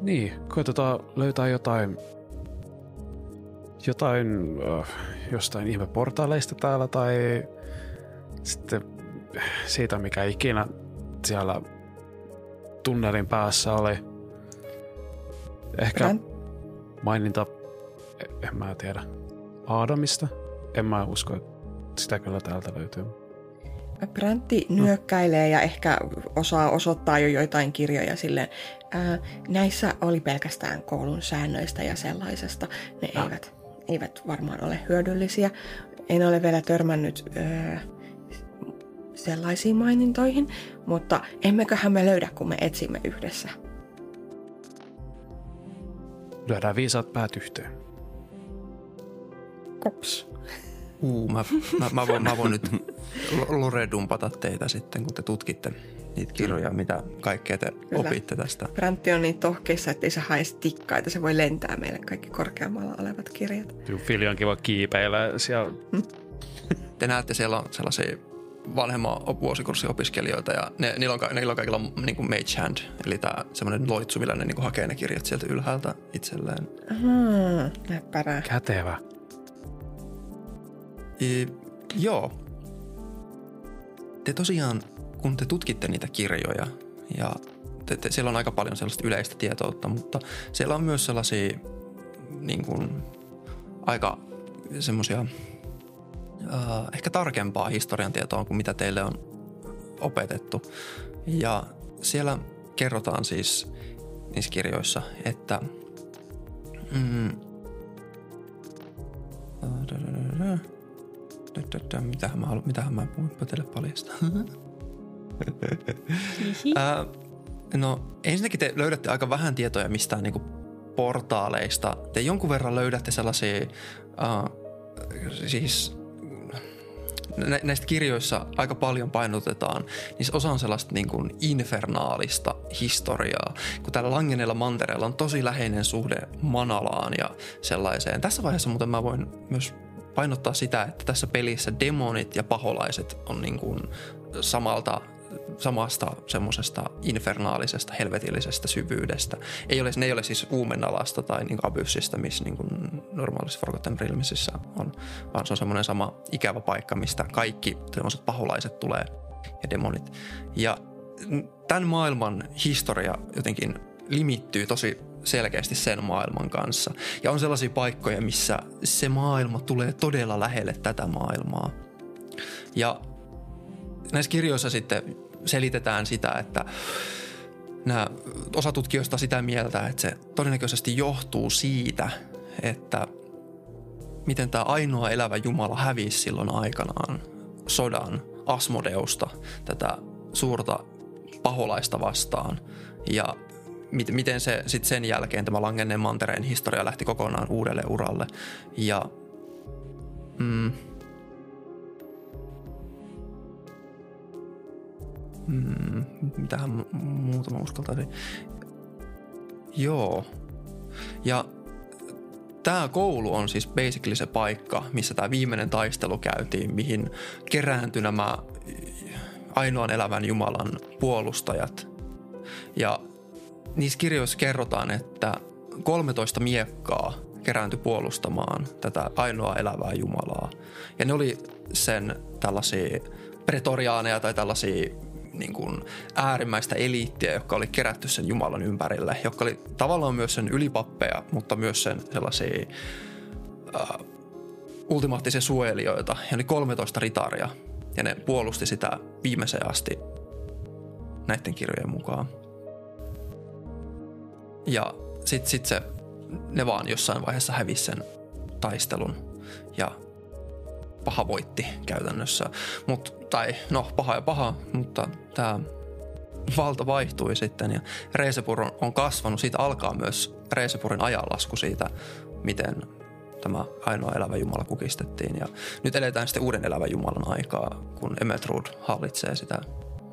niin, koitetaan löytää jotain... Jotain äh, jostain ihme portaaleista täällä tai sitten siitä, mikä ikinä siellä tunnelin päässä oli. Ehkä Prän, maininta, en mä tiedä, Aadamista. En mä usko, että sitä kyllä täältä löytyy. Präntti nyökkäilee ja ehkä osaa osoittaa jo joitain kirjoja silleen. Ää, näissä oli pelkästään koulun säännöistä ja sellaisesta. Ne Ah. eivät, eivät varmaan ole hyödyllisiä. En ole vielä törmännyt öö, sellaisiin mainintoihin, mutta emmeköhän me löydä, kun me etsimme yhdessä. Lyödään viisaat päät yhteen. Kops. Uu, mä, mä, mä, voin, mä voin nyt lo- loredumpata teitä sitten, kun te tutkitte niitä kirjoja, mitä kaikkea te Kyllä. opitte tästä. Präntti on niin tohkeissa, ettei se hae tikkaita. Se voi lentää meille kaikki korkeammalla olevat kirjat. Joo, Fili on kiva kiipeillä siellä. Te näette, siellä on sellaisia vanhemman vuosikurssin opiskelijoita ja ne, niillä, on, niillä on kaikilla niin kuin mage hand, eli tämä semmoinen loitsu, millä ne niin kuin hakee ne kirjat sieltä ylhäältä itselleen. Ahaa, näppärää. Kätevä. I, joo. Te tosiaan, kun te tutkitte niitä kirjoja, ja te, te, siellä on aika paljon sellaista yleistä tietoutta, mutta siellä on myös sellaisia niin kuin, aika semmoisia äh, ehkä tarkempaa historian tietoa kuin mitä teille on opetettu. Ja siellä kerrotaan siis niissä kirjoissa, että mm, Mitähän mä, mitähän mä puhun teille paljasta? No ensinnäkin te löydätte aika vähän tietoja mistään niinku portaaleista. Te jonkun verran löydätte sellaisia, uh, siis nä- näistä kirjoissa aika paljon painotetaan, niin osa on sellaista niin kuin infernaalista historiaa, kun täällä Langenella mantereella on tosi läheinen suhde Manalaan ja sellaiseen. Tässä vaiheessa muuten mä voin myös painottaa sitä, että tässä pelissä demonit ja paholaiset on niin kuin samalta samasta semmoisesta infernaalisesta, helvetillisestä syvyydestä. Ei ole, ne ei ole siis uumenalasta tai niin abyssistä, missä niin kuin normaalissa Forgotten Realmsissa on, vaan se on semmoinen sama ikävä paikka, mistä kaikki semmoiset paholaiset tulee ja demonit. Ja tämän maailman historia jotenkin limittyy tosi selkeästi sen maailman kanssa. Ja on sellaisia paikkoja, missä se maailma tulee todella lähelle tätä maailmaa. Ja näissä kirjoissa sitten selitetään sitä, että nämä, osa tutkijoista sitä mieltä, että se todennäköisesti johtuu siitä, että miten tämä ainoa elävä Jumala hävisi silloin aikanaan sodan Asmodeusta, tätä suurta paholaista vastaan. Ja mit, miten se sitten sen jälkeen tämä Langenneen mantereen historia lähti kokonaan uudelle uralle. Ja mm, Mm, mitähän mu- muuta mä uskaltaisin. Joo. Ja tämä koulu on siis basically se paikka, missä tämä viimeinen taistelu käytiin, mihin kerääntyi nämä ainoan elävän Jumalan puolustajat. Ja niissä kirjoissa kerrotaan, että 13 miekkaa kerääntyi puolustamaan tätä ainoa elävää Jumalaa. Ja ne oli sen tällaisia pretoriaaneja tai tällaisia niin kuin äärimmäistä eliittiä, jotka oli kerätty sen Jumalan ympärille, jotka oli tavallaan myös sen ylipappeja, mutta myös sen sellaisia äh, ultimaattisia suojelijoita. Ja oli 13 ritaria ja ne puolusti sitä viimeiseen asti näiden kirjojen mukaan. Ja sitten sit se, ne vaan jossain vaiheessa hävisi sen taistelun ja paha voitti käytännössä. Mut, tai no paha ja paha, mutta tämä valta vaihtui sitten ja Reesepur on, kasvanut. Siitä alkaa myös Reesepurin ajanlasku siitä, miten tämä ainoa elävä Jumala kukistettiin. Ja nyt eletään sitten uuden elävän Jumalan aikaa, kun Emetrud hallitsee sitä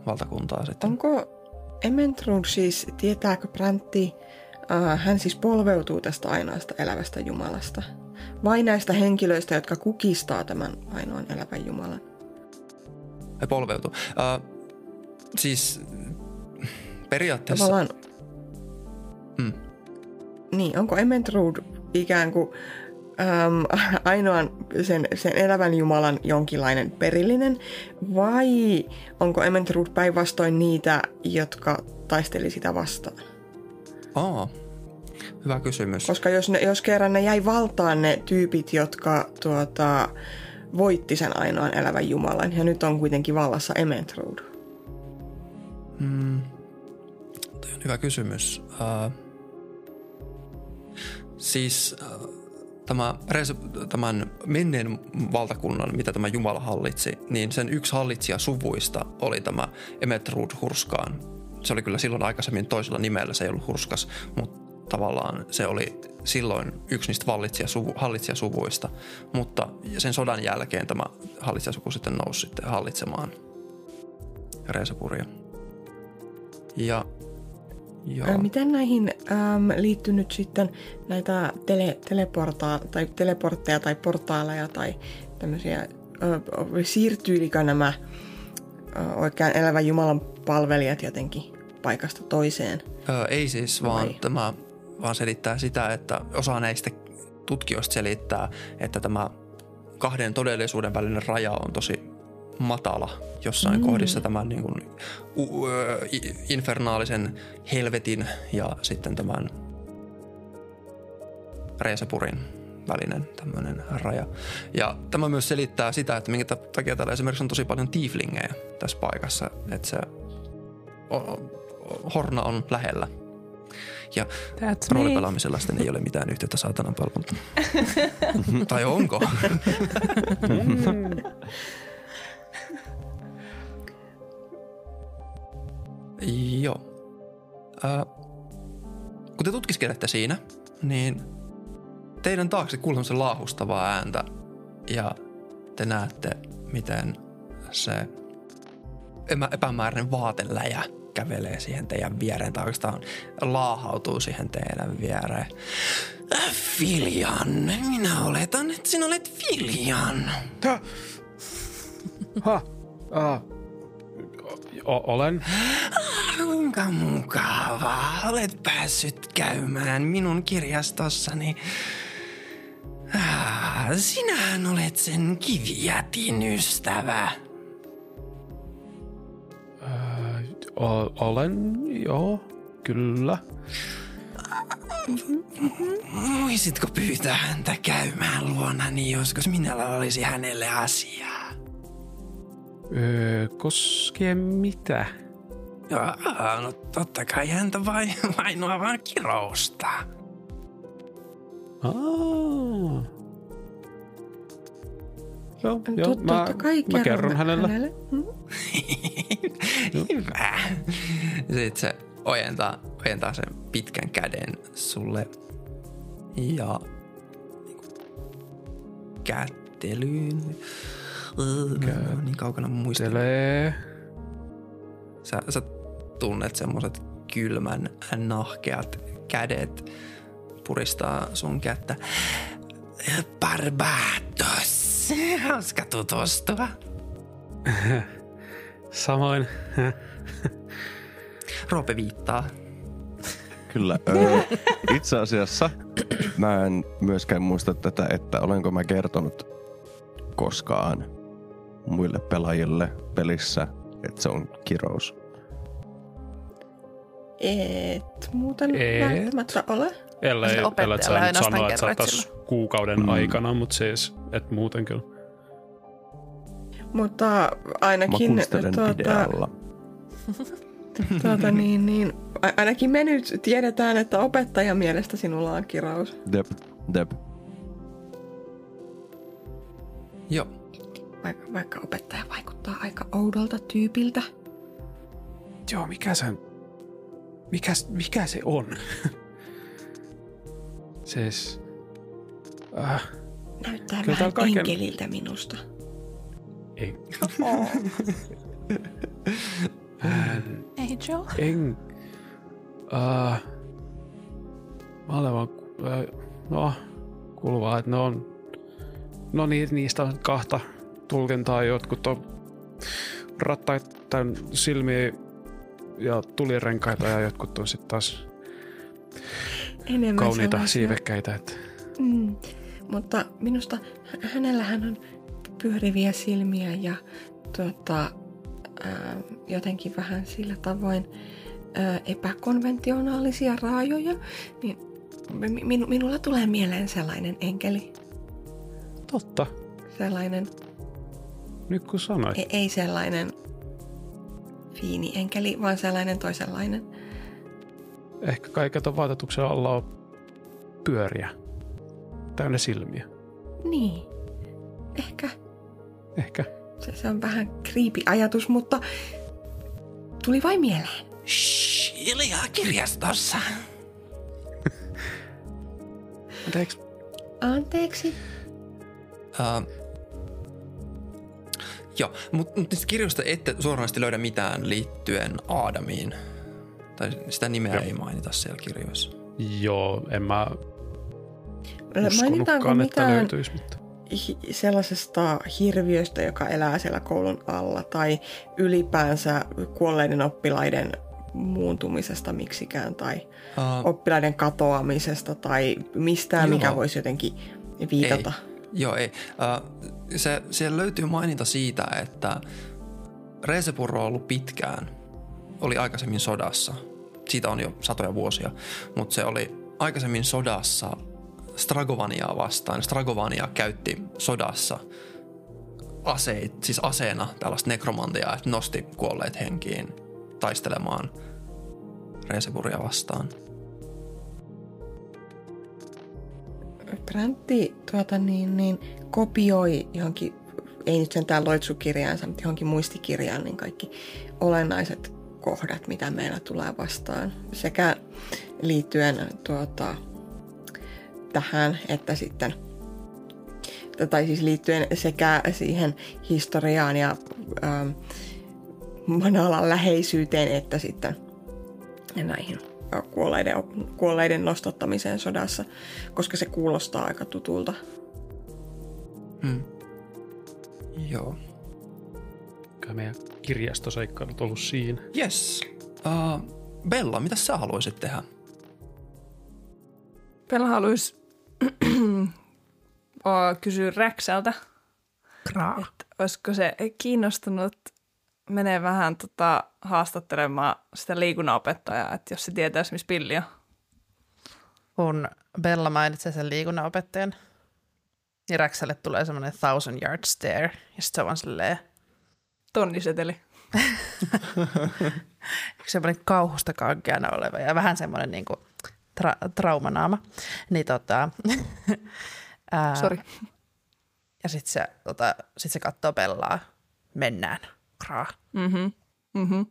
valtakuntaa sitten. Onko Ementrud siis, tietääkö Bräntti, äh, hän siis polveutuu tästä ainoasta elävästä Jumalasta? Vai näistä henkilöistä, jotka kukistaa tämän ainoan elävän Jumalan? He polveutuu. Äh, siis periaatteessa... Tavallaan, Mm. niin, onko Ementrud ikään kuin äm, ainoan sen, sen elävän Jumalan jonkinlainen perillinen, vai onko Ementrud päinvastoin niitä, jotka taisteli sitä vastaan? Aa, hyvä kysymys. Koska jos, ne, jos kerran ne jäi valtaan ne tyypit, jotka tuota, voitti sen ainoan elävän Jumalan, ja nyt on kuitenkin vallassa Ementrud. Mm, toi on hyvä kysymys. Uh, siis uh, tämä, tämän menneen valtakunnan, mitä tämä Jumala hallitsi, niin sen yksi hallitsija suvuista oli tämä Emetrud Hurskaan. Se oli kyllä silloin aikaisemmin toisella nimellä, se ei ollut Hurskas, mutta tavallaan se oli silloin yksi niistä vallitsijasuvu, hallitsijasuvuista. Mutta sen sodan jälkeen tämä hallitsijasuku sitten nousi sitten hallitsemaan Reesepuria. Ja joo. Ää, Miten näihin äm, liittynyt sitten näitä tele, teleportaa, tai teleportteja tai portaaleja tai tämmöisiä, siirtyilikö nämä ö, oikein elävän Jumalan palvelijat jotenkin paikasta toiseen? Öö, ei siis, vaan Vai? tämä vaan selittää sitä, että osa näistä tutkijoista selittää, että tämä kahden todellisuuden välinen raja on tosi matala jossain mm. kohdissa tämän niin kuin, u, ö, infernaalisen helvetin ja sitten tämän Reesepurin välinen tämmöinen raja. Ja tämä myös selittää sitä, että minkä takia täällä esimerkiksi on tosi paljon tieflingejä tässä paikassa, että se o- o- Horna on lähellä. Ja That's roolipelaamisella sitten ei ole mitään yhteyttä saatanan palveluntaan. tai onko? Joo. Äh, kun te tutkiskelette siinä, niin teidän taakse kuuluu se laahustavaa ääntä ja te näette, miten se epämääräinen vaateläjä kävelee siihen teidän viereen tai oikeastaan laahautuu siihen teidän viereen. Äh, Filjan, minä oletan, että sinä olet Filjan. Tää. Ha. Ah. O- olen. Kuinka mukavaa. Olet päässyt käymään minun kirjastossani. Ah, Sinähän olet sen kivijätin ystävä. O- olen, joo, kyllä. Voisitko pyytää häntä käymään luonani joskus? Minulla olisi hänelle asiaa. Öö, koskee mitä? Jaa, no totta kai häntä vain, vainoa vaan kirousta. Aa. Joo, joo Tot- mä, totta kai mä kerron hänelle. hänelle. Mm. Hyvä. Sitten se ojentaa, ojentaa sen pitkän käden sulle ja niinku kättelyyn. Niin kaukana muista. Sä, sä tunnet semmoset kylmän nahkeat kädet puristaa sun kättä. Barbados. Hauska tutustua. Samoin. Roope viittaa. Kyllä. Öö, itse asiassa mä en myöskään muista tätä, että olenko mä kertonut koskaan muille pelaajille pelissä, että se on kirous. Et muuten Et. välttämättä ole. Ellei, ellei sä nyt ainoastaan sano, että tässä kuukauden Mm. aikana, mutta siis, et muuten kyllä. Mutta ainakin tuota. Tuota niin, niin, ainakin me nyt tiedetään, että opettajan mielestä sinulla on kirous. Dep, dep. Joo. Vaikka, vaikka opettaja vaikuttaa aika oudolta tyypiltä. Joo, mikä se, mikä, mikä se on? siis, äh, Näyttää Kyllä vähän kaiken- enkeliltä minusta. ei. Hän, Angel. en, äh, mä olen vaan, äh, no, kuuluvaa, että ne on, no niin, niistä on kahta tulkintaa, jotkut on rattaita täynnä silmiä ja tulirenkaita ja jotkut on sitten taas Enemmän kauniita sellaisia- siivekkäitä. Että Mm. Mutta minusta hä- hänellähän on pyöriviä silmiä ja tuota, ää, jotenkin vähän sillä tavoin ää, epäkonventionaalisia raajoja, niin mi- minu, minulla tulee mieleen sellainen enkeli. totta, Sellainen, nyt kun sanoit. ei, ei sellainen fiini enkeli, vaan sellainen toisenlainen. Ehkä kaiken ton vaatetuksen alla on pyöriä. Täynnä silmiä. Niin, ehkä Ehkä. se, se on vähän kriipi ajatus, mutta tuli vain mieleen. Shh, hiljaa kirjastossa. Eikö Anteeksi. Uh, joo, mutta mut niistä kirjoista ette suoranaisesti löydä mitään liittyen Aadamiin. Tai sitä nimeä Joo. ei mainita siellä kirjoissa. Joo, en mä Mainitaanko uskonutkaan, että mitään löytyisi, mutta sellaisesta hirviöstä, joka elää siellä koulun alla, tai ylipäänsä kuolleiden oppilaiden muuntumisesta miksikään, tai Uh, oppilaiden katoamisesta, tai mistään, Joo. mikä voisi jotenkin viitata. Joo, ei. Uh, se, siellä löytyy maininta siitä, että Reesepurro on ollut pitkään, oli aikaisemmin sodassa. Siitä on jo satoja vuosia, mutta se oli aikaisemmin sodassa Stragovaniaa vastaan. Stragovania käytti sodassa aseit, siis aseena tällaista nekromantiaa, että nosti kuolleet henkiin taistelemaan Reesepuria vastaan. Bräntti tuota niin, niin, kopioi johonkin, ei nyt sentään loitsukirjaansa, mutta johonkin muistikirjaan, niin kaikki olennaiset kohdat, mitä meillä tulee vastaan. Sekä liittyen tuota, tähän, että sitten tai siis liittyen sekä siihen historiaan ja ähm, Manalan läheisyyteen, että sitten näihin kuolleiden, kuolleiden nostattamiseen sodassa, koska se kuulostaa aika tutulta. Hmm. Joo. Kai meidän kirjastoseikkailut ollut siinä. Yes. Uh, Bella, mitä sä haluaisit tehdä? Pella haluaisi kysyä Räksältä, Kraa. että olisiko se kiinnostunut menee vähän tota, haastattelemaan sitä liikunnanopettajaa, että jos se tietäisi, missä pilli on. Kun Bella mainitsee sen liikunnanopettajan, niin Räksälle tulee semmoinen thousand yard stare. Ja sitten se on vaan silleen, Tonniseteli. yksi semmoinen kauhusta kankeana oleva ja vähän semmoinen niinku tra- traumanaama. Niin tota, ää, Sori. Ja sitten se, tota, sit se katsoo Bellaa. Mennään. Kraa. Mhm. Mhm.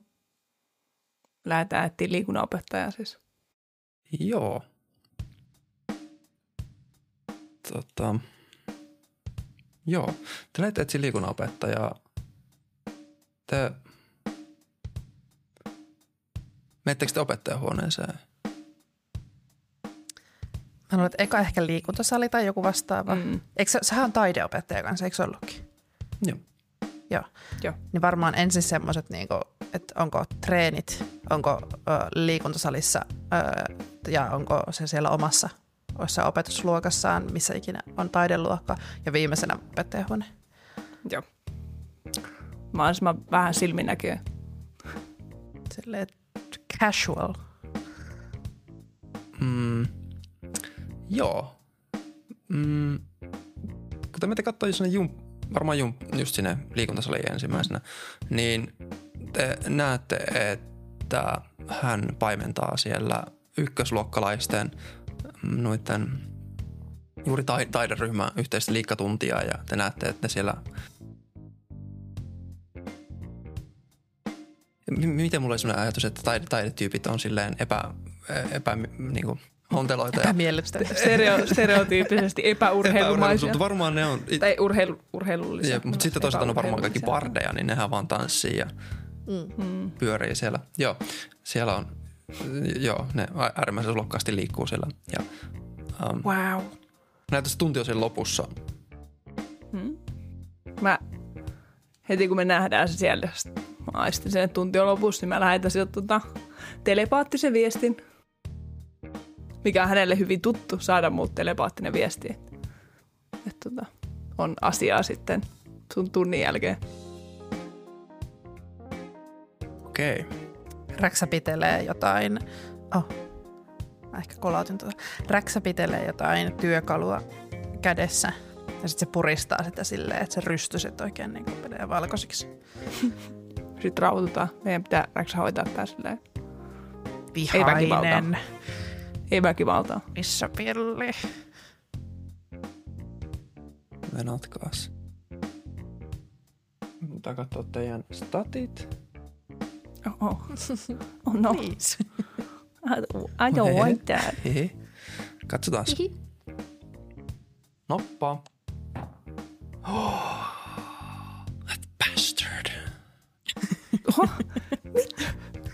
Lähdetään etsiä liikunnanopettajaa siis. Joo. Tota, joo. Te lähdette etsiä liikunnanopettajaa. Te... Menettekö te opettajahuoneeseen? Mä luulen, että eka ehkä liikuntasali tai joku vastaava. Mm. Eikö se, sehän on taideopettaja kanssa, eikö se ollutkin? Joo. Joo. Joo. Niin varmaan ensin semmoiset, niinku, että onko treenit, onko ö, liikuntasalissa ö, ja onko se siellä omassa omassa opetusluokassaan, missä ikinä on taideluokka ja viimeisenä opettajahuone. Joo. Mahdollisimman vähän silminnäköä. Silleen casual. Mm, joo. Mm, kun te menette katsoa sinne jump, varmaan jump, just sinne liikuntasaliin ensimmäisenä, niin te näette, että hän paimentaa siellä ykkösluokkalaisten mm, noiden juuri tai- taideryhmän yhteistä liikkatuntia ja te näette, että ne siellä miten mulla oli sellainen ajatus, että taide- taidetyypit on silleen epä, epä niin kuin, honteloita ja Epämiellyttävää. Stereo, stereotyyppisesti epäurheilumaisia. mutta varmaan ne on, Tai urheilu, urheilullisia. Jep, mutta sitten toisaalta on varmaan kaikki bardeja, niin nehän vaan tanssii ja Mm. pyörii siellä. Joo, siellä on, joo, ne äärimmäisen lukkaasti liikkuu siellä. Ja, um, Wow. näytä se tunti on lopussa. Mä heti kun me nähdään se siellä, mä aistin sen, että tunti on lopussa, niin mä lähetän sieltä tota, telepaattisen viestin, mikä on hänelle hyvin tuttu saada muut telepaattinen viesti. Että, että tota, on asiaa sitten sun tunnin jälkeen. Okei. Okay. Räksä pitelee jotain. Oh. Mä ehkä kolautin tuota. Räksä pitelee jotain työkalua kädessä. Ja sitten se puristaa sitä silleen, että se rystyset oikein niin kuin menee valkoisiksi. Sitten rauhoitutaan. Meidän pitää Räksä hoitaa tää silleen. Vihainen. väkivaltaa. Ei väkivaltaa. Missä pilli? Venatkaas. Pitää katsoa teidän statit. Oh, oh. oh no. Viisi. I don't want that. Katsotaan. Noppaa. Oh,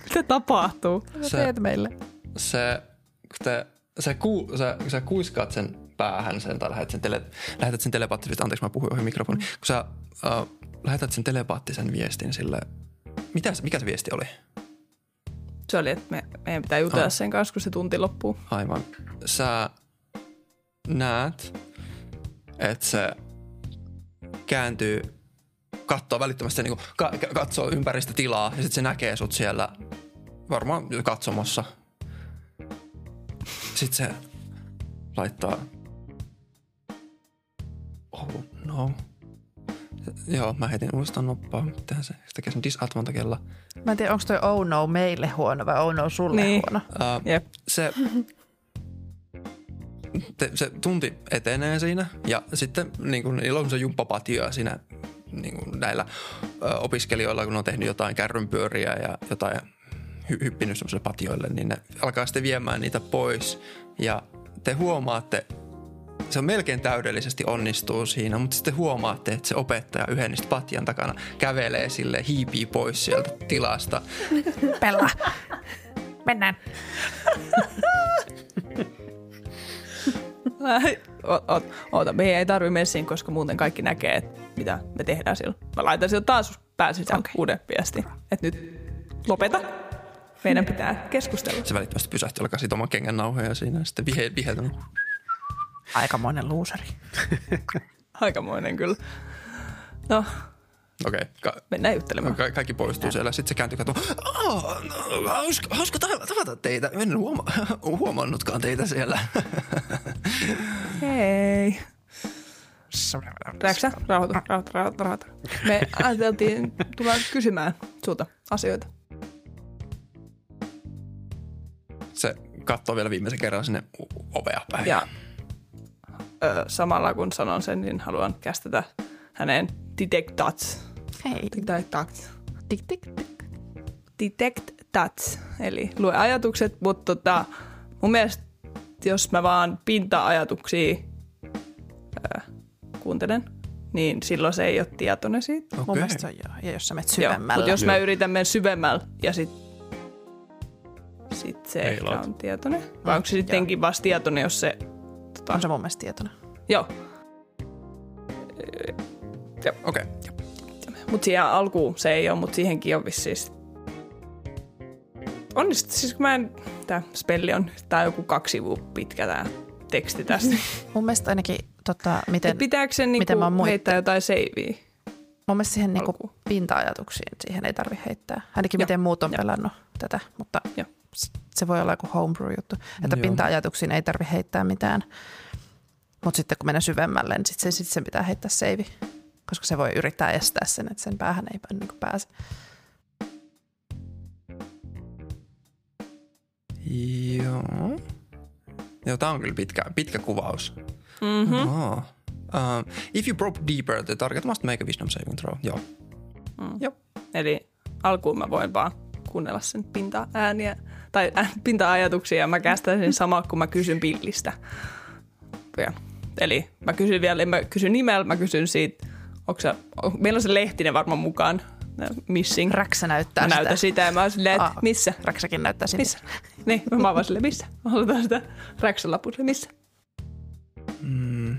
Mitä tapahtuu? Mitä Se- teet meille? Se, kun te, se, ku, se, kun sä kuiskaat sen päähän sen tai lähetät sen, tele, lähetät sen telepaattisen, anteeksi mä puhuin ohi mikrofoni, kun sä uh, lähetät sen telepaattisen viestin sille, mitä, mikä se viesti oli? Se oli, että me, meidän pitää jutella Ah. sen kanssa, kun se tunti loppuu. Aivan. Sä näet, että se kääntyy, katsoo välittömästi, niin ka- ka- katsoo ympäristä tilaa ja sitten se näkee sut siellä varmaan katsomossa. Sitten se laittaa, oh no. Joo, mä heitin uudestaan noppaa. Mitähän se, se tekee sen disadvantagella. Mä en tiedä, onko toi oh no meille huono vai oh no sulle Niin. huono. Uh, Jep. se, te, se tunti etenee siinä ja sitten niin kuin, niillä on se jumppapatio siinä niin kuin näillä opiskelijoilla, kun ne on tehnyt jotain kärrynpyöriä ja jotain hy, hyppinyt semmoisille patioille, niin ne alkaa sitten viemään niitä pois ja te huomaatte, se on melkein täydellisesti onnistuu siinä, mutta sitten huomaatte, että se opettaja yhden niistä patjan takana kävelee sille hiipii pois sieltä tilasta. Pella. Mennään. Oota, meidän ei tarvi messiin, koska muuten kaikki näkee, että mitä me tehdään sillä. Mä laitan sieltä taas pääsin okay. Uuden viestin. Että nyt lopeta. Meidän pitää keskustella. Se välittömästi pysähtyi, alkaa siitä oman kengän nauhoja siinä ja sitten vihe, viheltänyt. Aikamoinen luusari. Aikamoinen kyllä. No, Okei, ka- mennään juttelemaan. ka- kaikki poistuu siellä. Sitten se kääntyy katsomaan. Oh, no, hauska, hauska ta- tavata teitä. En huoma- huomannutkaan teitä siellä. Hei. Räksä, rauhoitu, rauhoitu, rauhoitu, rauhoitu. Me ajateltiin tulla kysymään sulta asioita. se katsoo vielä viimeisen kerran sinne ovea päin. Ja ö, samalla kun sanon sen, niin haluan kästetä hänen detect touch. Hei. Detect touch. Tik, tik, tik. Detect touch, eli lue ajatukset, mutta tota, mun mielestä jos mä vaan pinta-ajatuksia ö, kuuntelen, niin silloin se ei ole tietoinen siitä. Mun Okei. mielestä se on joo. Ja jos sä menet Joo, syvemmällä. mutta jos mä Joo. yritän mennä syvemmällä ja sit, sit se ehkä Heilaat. on tietoinen. Vai onko se sittenkin vasta tietoinen, jos se... Tota, On se mun mielestä tietoinen. Joo, Okei. mutta siihen alkuun se ei ole, mutta siihenkin on vissiin... Onnistut, siis kun mä en... Tää spelli on, tää on joku kaksi sivua pitkä tää teksti tästä. Mun mielestä ainakin, tota, miten, Et pitääkö sen niinku miten mä heittää jotain seiviä? mun mielestä siihen niinku pinta-ajatuksiin, siihen ei tarvi heittää. Ainakin Joo. miten muut on Joo. pelannut tätä, mutta Joo. se voi olla joku homebrew-juttu. Että Joo. pinta-ajatuksiin ei tarvi heittää mitään. Mutta sitten kun menee syvemmälle, niin sitten sit sen pitää heittää seivi. Koska se voi yrittää estää sen, että sen päähän ei niinku pääse. Joo. Joo, tää on kyllä pitkä, pitkä kuvaus. Mm-hmm. Oh. Uh, if you probe deeper, the target must make a wisdom saving throw. Joo. Eli alkuun mä voin vaan kuunnella sen pinta-ääniä tai äh, pinta-ajatuksia ja mä kästän sen sama, kun mä kysyn pillistä. Ja, eli mä kysyn vielä, mä kysyn nimellä, mä kysyn siitä, onko se, on, meillä on se lehtinen varmaan mukaan, missing. Räksä näyttää Mä sitä. sitä ja mä oon silleen, että missä? Räksäkin näyttää sinne. Missä? Niin, mä oon vaan silleen, missä? Mä halutaan sitä räksän lapun, missä? Mm.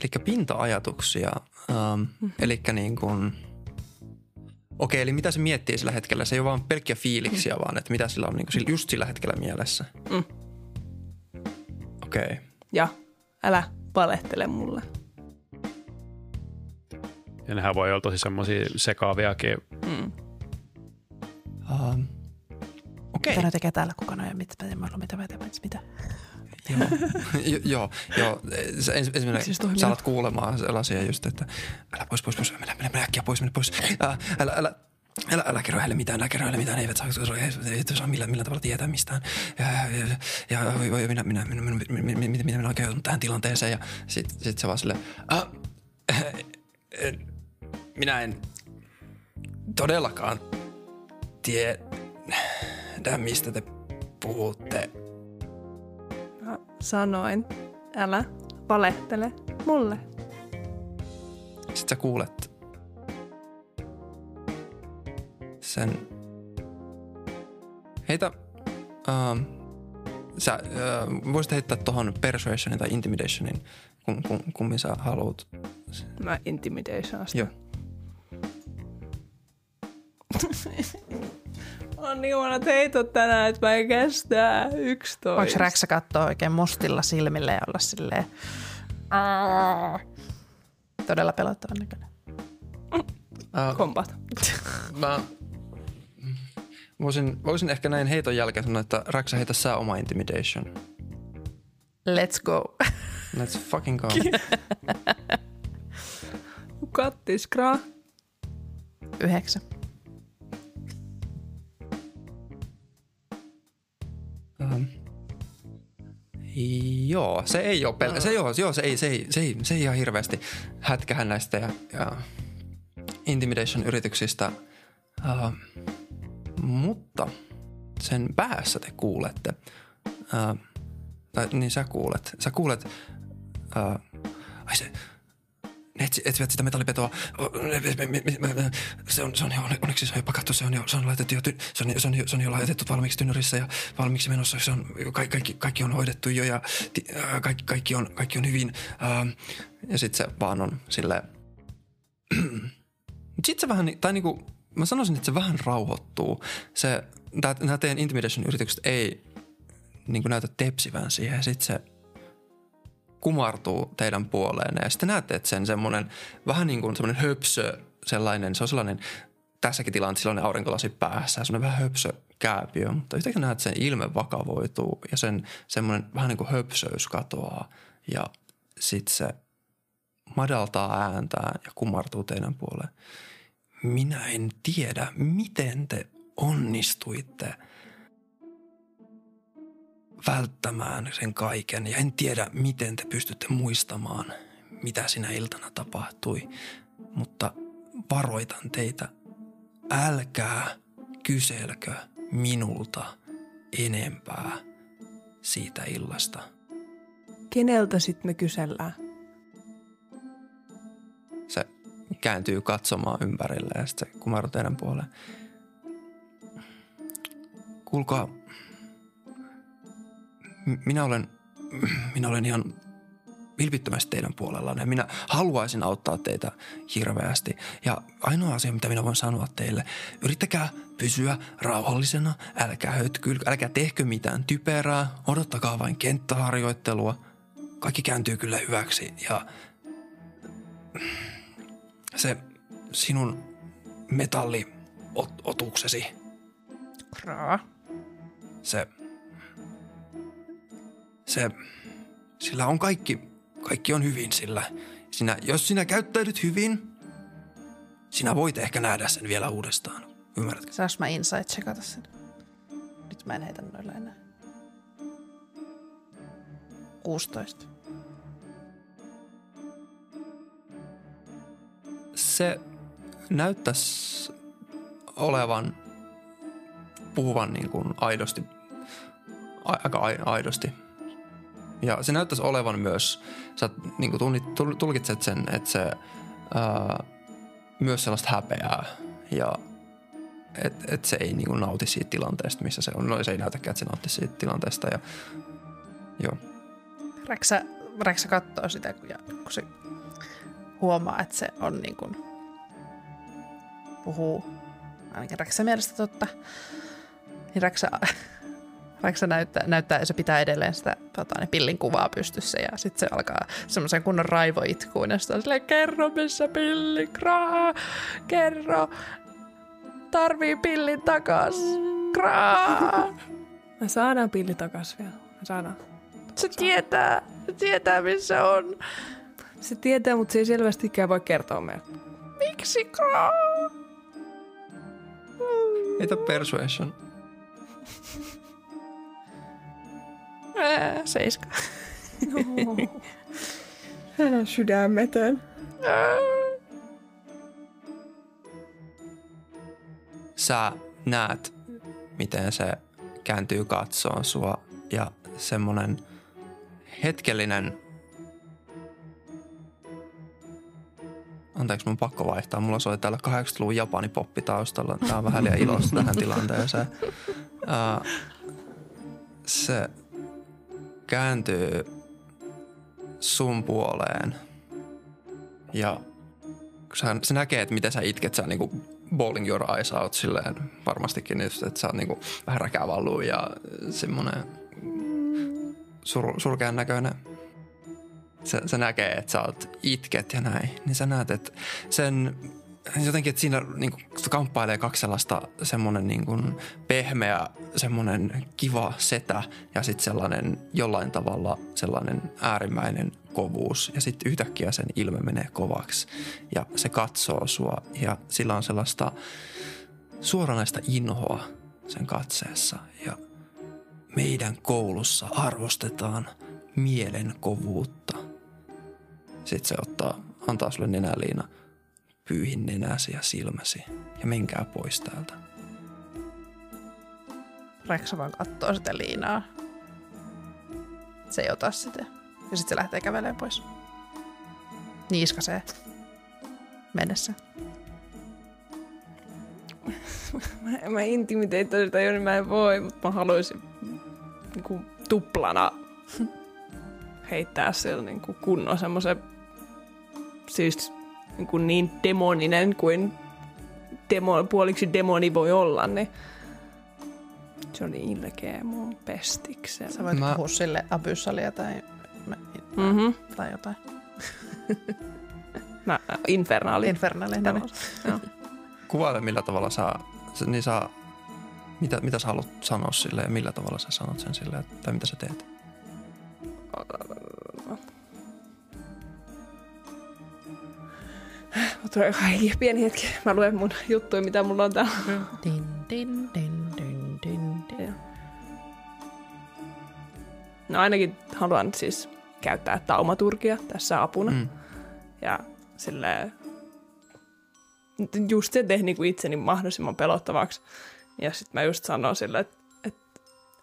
Eli pinta-ajatuksia. Um, Mhm. Eli niin kuin... Okei, eli mitä se miettii sillä hetkellä? Se ei ole vaan pelkkiä fiiliksiä, vaan että mitä sillä on niin kuin just sillä hetkellä mielessä. Mm. Okei. Ja älä valehtele mulle. Ja nehän voi olla tosi semmoisia sekaaviakin. Mm. Um, Okei. Mitä ne tekee täällä kukana ja mitä, mitä, mitä, mitä, mitä, mitä? Joo, joo. Ensimmäinen, sä alat kuulemaan sellaisia just, että älä pois, pois, pois, mene, mene, mene äkkiä pois, mene pois, älä, älä, älä Älä, kerro heille mitään, älä kerro heille mitään, eivät saa, eivät saa millään, millään tavalla tietää mistään. Ja, ja, ja, ja minä, minä, minä, minä, minä, minä, minä olen käynyt tähän tilanteeseen ja sitten sit se vaan silleen, äh, minä en todellakaan tiedä, mistä te puhutte. Sanoin, älä valehtele mulle. Sitten sä kuulet sen... Heitä... Um, sä uh, voisit heittää tuohon persuasionin tai intimidationin, kum, kum, kummin sä haluat. Mä intimidation asti. Joo. on niin huonot heitot tänään, että mä en kestää 11. Voiko Räksä katsoa oikein mustilla silmillä ja olla silleen... "Aa." Todella pelottavan näköinen. Uh, Kompata. mä voisin, voisin ehkä näin heiton jälkeen sanoa, että Raksa heitä sä oma intimidation. Let's go. Let's fucking go. Kattiskraa. Yhdeksän. Joo, se ei ole pelkä. Se, joo, joo, se, ei, se, ei, se, ei, se ei ihan hirveästi hätkähän näistä ja, ja intimidation-yrityksistä. Uh, mutta sen päässä te kuulette, uh, tai niin sä kuulet, sä kuulet, uh, ai se, ne etsi, etsivät sitä metallipetoa. Se on, se on jo, onneksi se on jo pakattu, se on jo, se on laitettu jo, se on, se on, jo, se on jo laitettu valmiiksi tynnyrissä ja valmiiksi menossa. Se on, kaikki, kaikki, kaikki on hoidettu jo ja kaikki, kaikki, on, kaikki on hyvin. Ja sitten se vaan on silleen, sitten se vähän, tai niinku, mä sanoisin, että se vähän rauhoittuu. Se, nämä teidän intimidation-yritykset ei niinku näytä tepsivän siihen sitten se kumartuu teidän puoleen ja sitten näette, että sen semmoinen vähän niin kuin semmoinen höpsö sellainen, se on sellainen tässäkin tilanteessa sellainen aurinkolasi päässä semmoinen vähän höpsö kääpiö, mutta yhtäkkiä näet, että sen ilme vakavoituu ja sen semmoinen vähän niin kuin höpsöys katoaa ja sitten se madaltaa ääntään ja kumartuu teidän puoleen. Minä en tiedä, miten te onnistuitte välttämään sen kaiken ja en tiedä, miten te pystytte muistamaan, mitä sinä iltana tapahtui, mutta varoitan teitä, älkää kyselkö minulta enempää siitä illasta. Keneltä sitten me kysellään? Se kääntyy katsomaan ympärille ja sitten se teidän puoleen. Kuulkaa, minä olen, minä olen ihan vilpittömästi teidän puolellanne. Minä haluaisin auttaa teitä hirveästi. Ja ainoa asia, mitä minä voin sanoa teille, yrittäkää pysyä rauhallisena, älkää hötkylkö, älkää tehkö mitään typerää, odottakaa vain kenttäharjoittelua. Kaikki kääntyy kyllä hyväksi ja se sinun metalliotuksesi, Kraa. se, se, sillä on kaikki, kaikki on hyvin sillä. Sinä, jos sinä käyttäydyt hyvin, sinä voit ehkä nähdä sen vielä uudestaan. Ymmärrätkö? Saanko mä insight checkata sen? Nyt mä en heitä noilla enää. 16. Se näyttäisi olevan puhuvan niin kuin aidosti, aika ai- aidosti. Ja se näyttäisi olevan myös, sä niin kuin tulkitset sen, että se ää, myös sellaista häpeää ja että et se ei niin kuin nauti siitä tilanteesta, missä se on. No se ei näytäkään, että se nautti siitä tilanteesta ja joo. Räksä, Räksä katsoo sitä, kun, ja, kun se huomaa, että se on niin kuin, puhuu ainakin Räksä mielestä totta. Niin Räksä, Räksä näyttää, näyttää, ja se pitää edelleen sitä tota, ne pillin kuvaa pystyssä ja sitten se alkaa semmoisen kunnon raivoitkuun ja sitten on silleen, kerro missä pilli, kraa, kerro, tarvii pillin takas, kraa. Me saadaan pilli takas vielä. Me saadaan. Se tietää, se tietää missä on. Se tietää, mutta se ei selvästikään voi kertoa meille. Miksi kraa? Heitä persuasion. Ää, Seiska. Hän on sydämetön. sä näet, miten se kääntyy katsoon sua ja semmonen hetkellinen... Anteeksi, mun pakko vaihtaa. Mulla soi täällä 80-luvun Japani poppi taustalla. Tää on vähän liian iloista tähän tilanteeseen. Uh, se kääntyy sun puoleen ja sä, se näkee, että miten sä itket, sä niinku bowling your eyes out silleen varmastikin, niin just, että sä oot niinku vähän räkävallu ja semmonen sur, surkean näköinen. Se, se näkee, että sä oot itket ja näin, niin sä näet, että sen jotenkin, että siinä niin kuin, kamppailee kaksi sellaista semmoinen niin kuin pehmeä, semmoinen kiva setä ja sitten sellainen jollain tavalla sellainen äärimmäinen kovuus. Ja sitten yhtäkkiä sen ilme menee kovaksi ja se katsoo sua ja sillä on sellaista suoranaista inhoa sen katseessa. Ja meidän koulussa arvostetaan mielen kovuutta. Sitten se ottaa, antaa sulle nenäliina – pyyhin nenäsi ja silmäsi ja menkää pois täältä. Räksä vaan kattoo sitä liinaa. Se ei ota sitä. Ja sitten se lähtee kävelemään pois. Niiskasee. Mennessä. Mä, mä intimiteettoin sitä jo, niin mä en voi, mutta mä haluaisin niin kuin, tuplana heittää sillä niin kuin kunnon semmoisen siis kuin niin demoninen kuin demo, puoliksi demoni voi olla, niin se on niin ilkeä mun pestiksellä. Sä voit Mä- puhua sille Abyssalia tai, Mm-hmm. tai jotain. Mä, infernaali. Infernalin. Tämä- Joo. Kuvaile millä tavalla sä- niin sä, mitä, mitä sä haluat sanoa sille ja millä tavalla sä sanot sen sille, tai mitä sä teet. Tulee kaikki pieni hetki. Mä luen mun juttuja, mitä mulla on täällä. Din, din, din, din, din, din. Joo. No ainakin haluan siis käyttää taumaturgia tässä apuna. Mm. Ja silleen, just se tehdä niinku itseni mahdollisimman pelottavaksi. Ja sitten mä just sanon silleen, että et,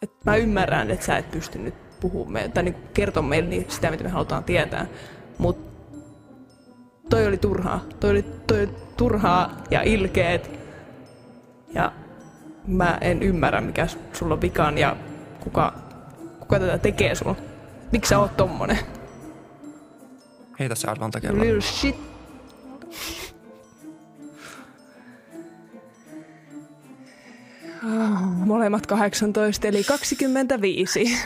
et mä ymmärrän, että sä et pysty nyt puhumaan tai niinku kertoa meille niin sitä, mitä me halutaan tietää. Mutta toi oli turhaa. Toi oli, toi oli turhaa ja ilkeet. Ja mä en ymmärrä, mikä sulla on vikaan ja kuka, kuka tätä tekee sulla. Miksi sä oot tommonen? Heitä se Advanta kerran. Little shit. Molemmat 18, eli 25.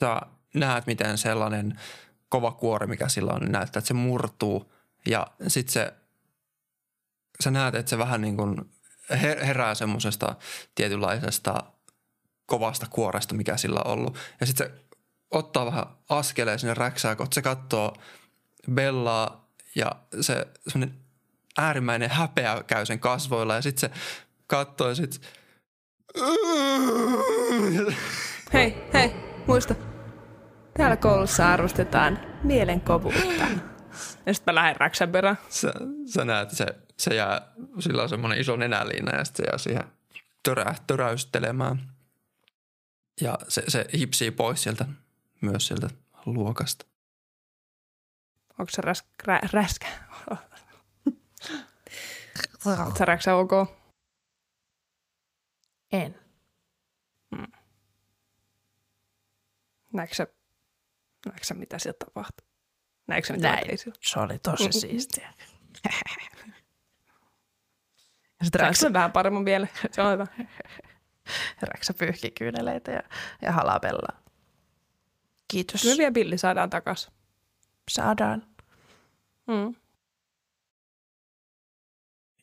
Sä näet, miten sellainen kova kuori, mikä sillä on, niin näyttää, että se murtuu. Ja sit se, sä näet, että se vähän niin kuin her- herää semmoisesta tietynlaisesta kovasta kuoresta, mikä sillä on ollut. Ja sitten se ottaa vähän askeleen sinne räksää, kun se katsoo Bellaa ja se semmoinen äärimmäinen häpeä käy sen kasvoilla ja sitten se kattoo ja sit... Hei, hei, muista. Täällä koulussa arvostetaan mielenkovuutta. Ja sitten mä lähden räksän perään. Sä, sä näet, se, se jää, sillä on semmoinen iso nenäliina ja sitten se jää siihen törä, töräystelemään. Ja se, se hipsii pois sieltä, myös sieltä luokasta. Onko se räs, rä, räskä? Sä räksä ok? En. Näetkö sä, näetkö mitä sieltä tapahtuu? Näetkö mitä Näin. tein siellä? Se oli tosi siistiä. Ja sitten Räksä, vähän paremmin vielä? Se on hyvä. Räksä pyyhki kyyneleitä ja, ja halapellaa. Kiitos. Kyllä vielä Billi saadaan takas. Saadaan. Mm.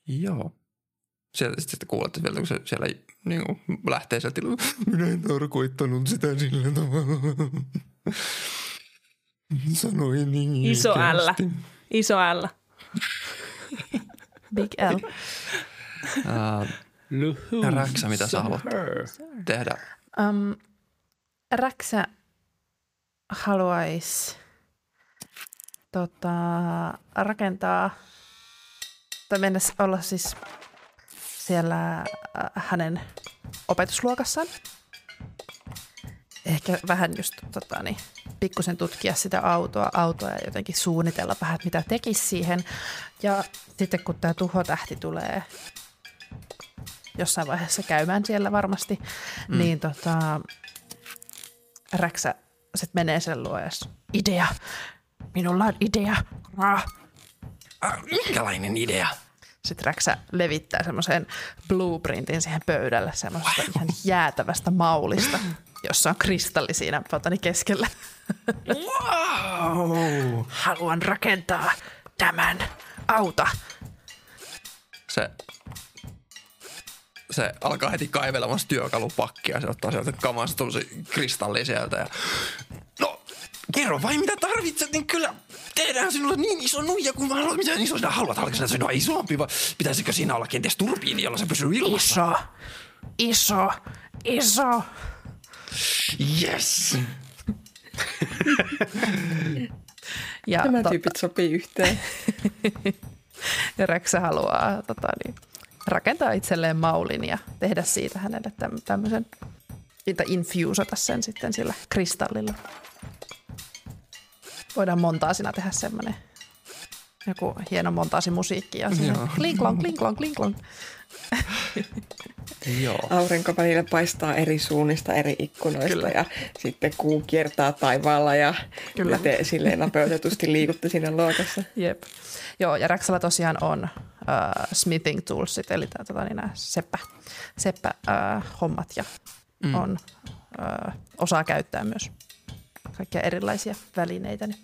Joo. Sieltä sitten kuulette vielä, kun se siellä niin kuin, lähtee sieltä. Minä en tarkoittanut sitä sillä tavalla. Sanoin niin Iso L. Iso L. Big L. Uh, Räksä, mitä sä haluat tehdä? Um, Räksä haluaisi tota, rakentaa tai mennä olla siis siellä äh, hänen opetusluokassaan. Ehkä vähän just tota, niin, pikkusen tutkia sitä autoa, autoa ja jotenkin suunnitella vähän, että mitä tekisi siihen. Ja sitten kun tämä tuhotähti tulee jossain vaiheessa käymään siellä varmasti, mm. niin tota, Räksä sitten menee sen luo idea, minulla on idea. Ah. Ah, minkälainen idea? Sitten Räksä levittää semmoisen blueprintin siihen pöydälle semmoisesta ihan jäätävästä maulista, jossa on kristalli siinä potani keskellä. Wow! Haluan rakentaa tämän auta. Se, se alkaa heti kaivelemaan sitä työkalupakkia. Se ottaa sieltä kamasta tuollaisen kristalli sieltä. Ja... No, kerro vain mitä tarvitset, niin kyllä tehdään sinulle niin iso nuija kuin vaan haluat. Mitä iso sinä haluat? Haluatko sinä sinua isompi vai pitäisikö siinä olla kenties turbiini, jolla se pysyy ilmassa? Iso, iso, iso. Yes! Ja, Nämä to- tyypit sopii yhteen. ja Räksä haluaa tota, niin, rakentaa itselleen maulin ja tehdä siitä hänelle täm- tämmöisen, tai infusata sen sitten sillä kristallilla. Voidaan montaasina tehdä semmoinen joku hieno montaasimusiikki ja Joo. klinklong, klinklong, klinklong. Joo. Aurinko välillä paistaa eri suunnista, eri ikkunoista Kyllä. ja sitten kuu kiertää taivaalla ja Kyllä. Te silleen nopeutetusti liikutte siinä luokassa. Jep. Joo, ja Räksällä tosiaan on uh, smithing toolsit, eli tää, tota, niin nämä seppä, seppä uh, hommat ja mm. on, uh, osaa käyttää myös kaikkia erilaisia välineitä. Niin.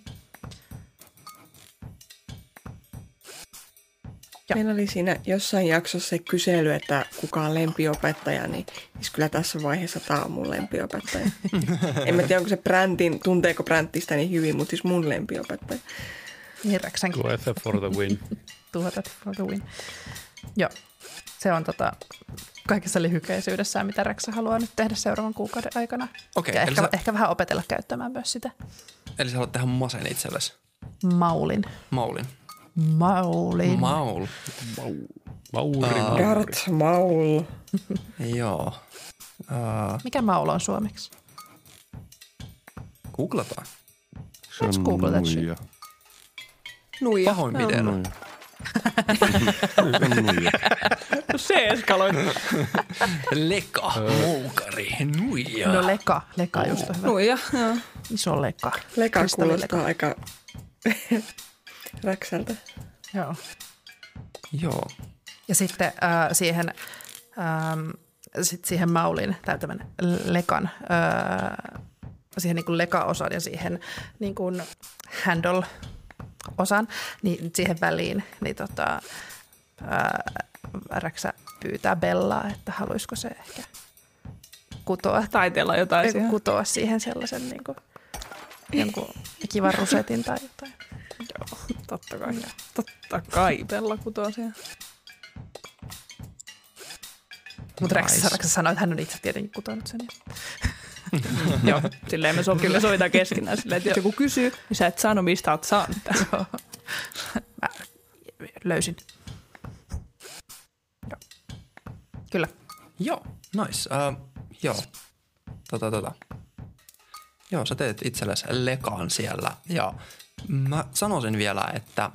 Joo. Meillä oli siinä jossain jaksossa se kysely, että kuka on lempiopettaja, niin siis kyllä tässä vaiheessa tämä on mun lempiopettaja. en mä tiedä, onko se Bräntin, tunteeko Bränttistä niin hyvin, mutta siis mun lempiopettaja. Niin Räksänkin Goethe for the win. tuhotat for the win. Joo, se on tota, kaikessa lyhykeisyydessään, mitä Räksä haluaa nyt tehdä seuraavan kuukauden aikana. Okei, ja ehkä, sä- ehkä vähän opetella käyttämään myös sitä Eli sä haluat tehdä masen itsellesi. maulin. Maulin. Maulin. Maul. Mauri, Mauri. Darth Maul. Joo. Uh, Mikä maul on suomeksi? googlataan. Se Let's Google that shit. nuija. Nuija. Pahoinpitely. Nuija. Se on nuija. Se eskaloi. Leka, moukari, nuija. No leka, leka just on hyvä. Nuija, joo. Iso leka. Leka kuulostaa aika räksältä. Joo. Joo. Ja sitten äh, siihen, ähm, sit siihen maulin tai tämän lekan, äh, siihen niin kuin leka-osan ja siihen niin kuin handle-osan, niin siihen väliin niin tota, äh, Räksä pyytää Bellaa, että haluaisiko se ehkä kutoa, Taiteella jotain siihen. kutoa siihen sellaisen niin kuin, jonkun kivan rusetin tai jotain. Joo, totta kai. Totta kai siihen. Mutta Rex, Nice. Rex sanoi, että hän on itse tietenkin kutonut sen. Joo, silleen me, sovimme, me sovitaan keskenään silleen, että jos joku kysyy, niin sä et sano, mistä oot saanut. Mä löysin. Joo. Kyllä. Joo, nice. Uh, joo, tota, tota. Joo, sä teet itsellesi lekaan siellä. Ja mä sanoisin vielä, että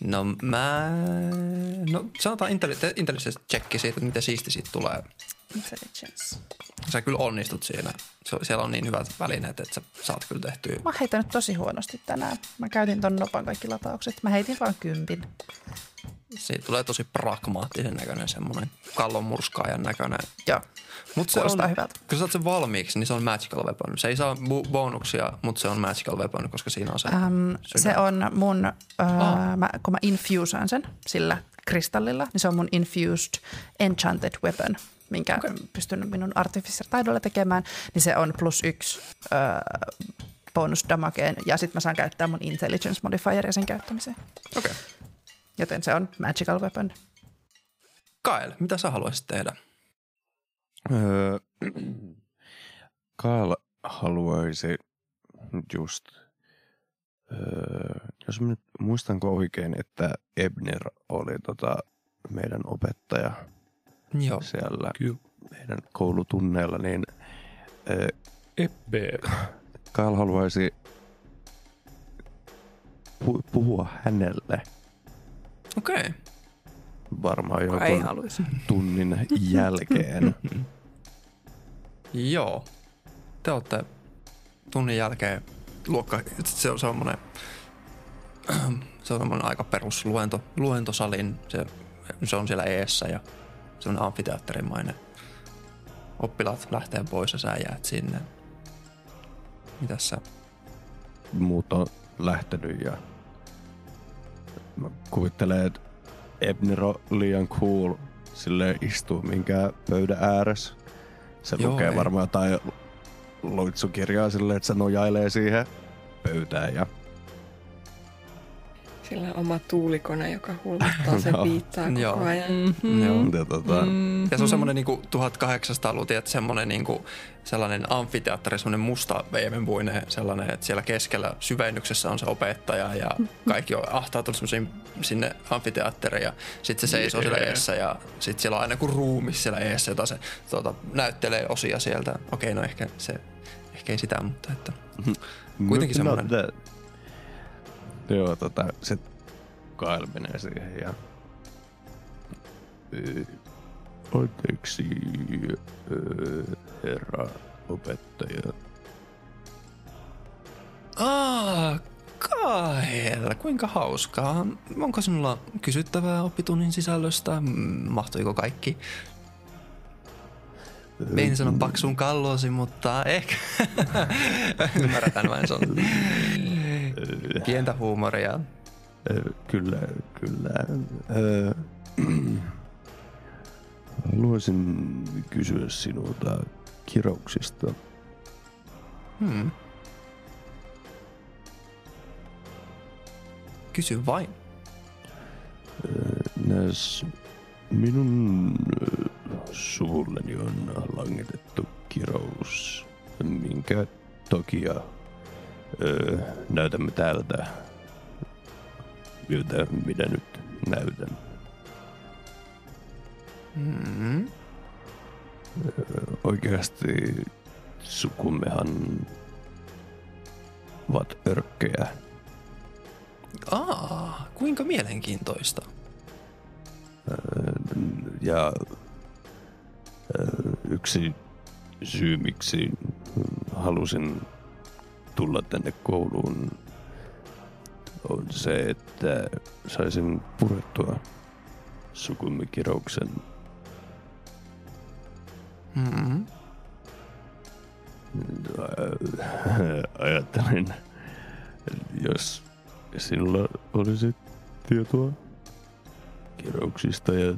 No mä... No sanotaan intelli- intelligence checki siitä, että miten siisti siitä tulee. Intelligence. Sä kyllä onnistut siinä. Se, siellä on niin hyvät välineet, että sä saat kyllä tehtyä. Mä oon heittänyt tosi huonosti tänään. Mä käytin ton nopan kaikki lataukset. Mä heitin vaan kympin. Siitä tulee tosi pragmaattisen näköinen, semmoinen kallon murskaajan näköinen. Joo. Mut se on, hyvältä. Kun sä saat sen valmiiksi, niin se on magical weapon. Se ei saa bu- bonuksia, mutta se on magical weapon, koska siinä on se Ähm, se on mun, äh, Ah. mä, kun mä infusaan sen sillä kristallilla, niin se on mun infused enchanted weapon, minkä okay. pystyn minun artificer-taidolla tekemään, niin se on plus yksi äh, bonus damageen, ja sitten mä saan käyttää mun intelligence modifieria sen käyttämiseen. Okei. Joten se on magical weapon. Kael, mitä sä haluaisit tehdä? Öö, Kaal haluaisi just, öö, jos mä nyt muistanko oikein, että Ebner oli tota meidän opettaja Joo. siellä Kyllä. meidän koulutunneilla, niin öö, Ebbe. Kaal haluaisi pu- puhua hänelle Okei. Okay. Varmaan joku tunnin jälkeen. Joo. Te olette tunnin jälkeen luokka, se on semmoinen, se on semmoinen aika perus luento, luentosalin, se, se on siellä eessä ja semmoinen amfiteatterimainen. Oppilaat lähtee pois ja sä jäät sinne. Mitäs sä? muut on lähtenyt ja mä kuvittelen, että Ebner on liian cool sille istuu minkään pöydän ääressä. Se Joo, lukee ei. varmaan jotain loitsukirjaa silleen, että se nojailee siihen pöytään ja Sillä on oma tuulikone, joka hulmuttaa sen Joo. piittaa koko Joo. ajan. Mm-hmm. Joo. ja tota, Mm. Ja se on semmoinen niinku 1800-luvun, tiedät, semmoinen niinku, sellainen amfiteatteri, semmoinen musta veemenpuinen sellainen, että siellä keskellä syvennyksessä on se opettaja ja kaikki on ahtautunut semmoisiin sinne amfiteatteriin ja sitten se seisoo siellä eessä ja sitten siellä on aina kuin ruumis siellä eessä, jota se tuota, näyttelee osia sieltä. Okei, no ehkä se, ehkä ei sitä, mutta että Kuitenkin not semmonen- that. Joo, tota, se Kyle menee siihen ja Anteeksi, herra opettaja. Aa, Kael, kuinka hauskaa. Onko sinulla kysyttävää oppitunnin sisällöstä? Mahtuiko kaikki? Ei sano paksun kallosi, mutta ehkä ymmärretään vain se pientä huumoria. Ö, Kyllä, kyllä. Ö, Haluaisin kysyä sinulta kirouksista. Hmm. Kysy vain. Näs minun suvulleni on langetettu kirous, minkä takia ö, näytämme täältä, miltä minä nyt näytän. Hmm. Oikeasti sukummehan ovat örkkejä. Aa, kuinka mielenkiintoista. Ja ö, yksi syy, miksi halusin tulla tänne kouluun, on se, että saisin purettua sukumme kirouksen. Hmm. Ajattelin, jos sinulla olisi tietoa kirouksista ja,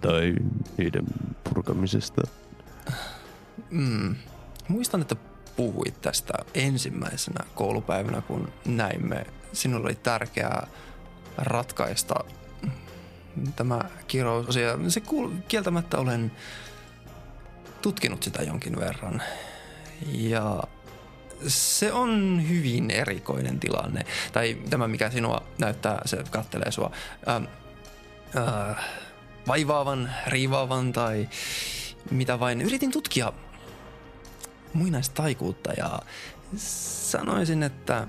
tai niiden purkamisesta. Mm. Muistan, että puhuit tästä ensimmäisenä koulupäivänä, kun näimme. Sinulla oli tärkeää ratkaista tämä kirousasia, se kuul, kieltämättä olen tutkinut sitä jonkin verran. Ja se on hyvin erikoinen tilanne. Tai tämä, mikä sinua näyttää, se kattelee sua äh, äh, vaivaavan, riivaavan tai mitä vain. Yritin tutkia muinaistaikuutta ja sanoisin, että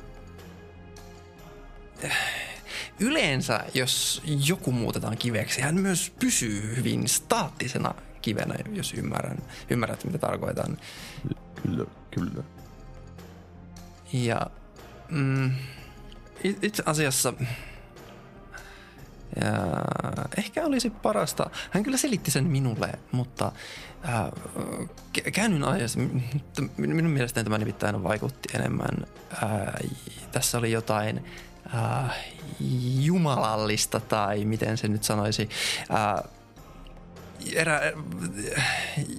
yleensä, jos joku muutetaan kiveksi, hän myös pysyy hyvin staattisena kivenä, jos ymmärrän, ymmärrät, mitä tarkoitan. Kyllä, kyllä. Ja mm, itse asiassa ja ehkä olisi parasta, hän kyllä selitti sen minulle, mutta äh, käännyn ajassa, minun mielestäni tämä nimittäin vaikutti enemmän, äh, tässä oli jotain äh, jumalallista tai miten se nyt sanoisi, äh, erä,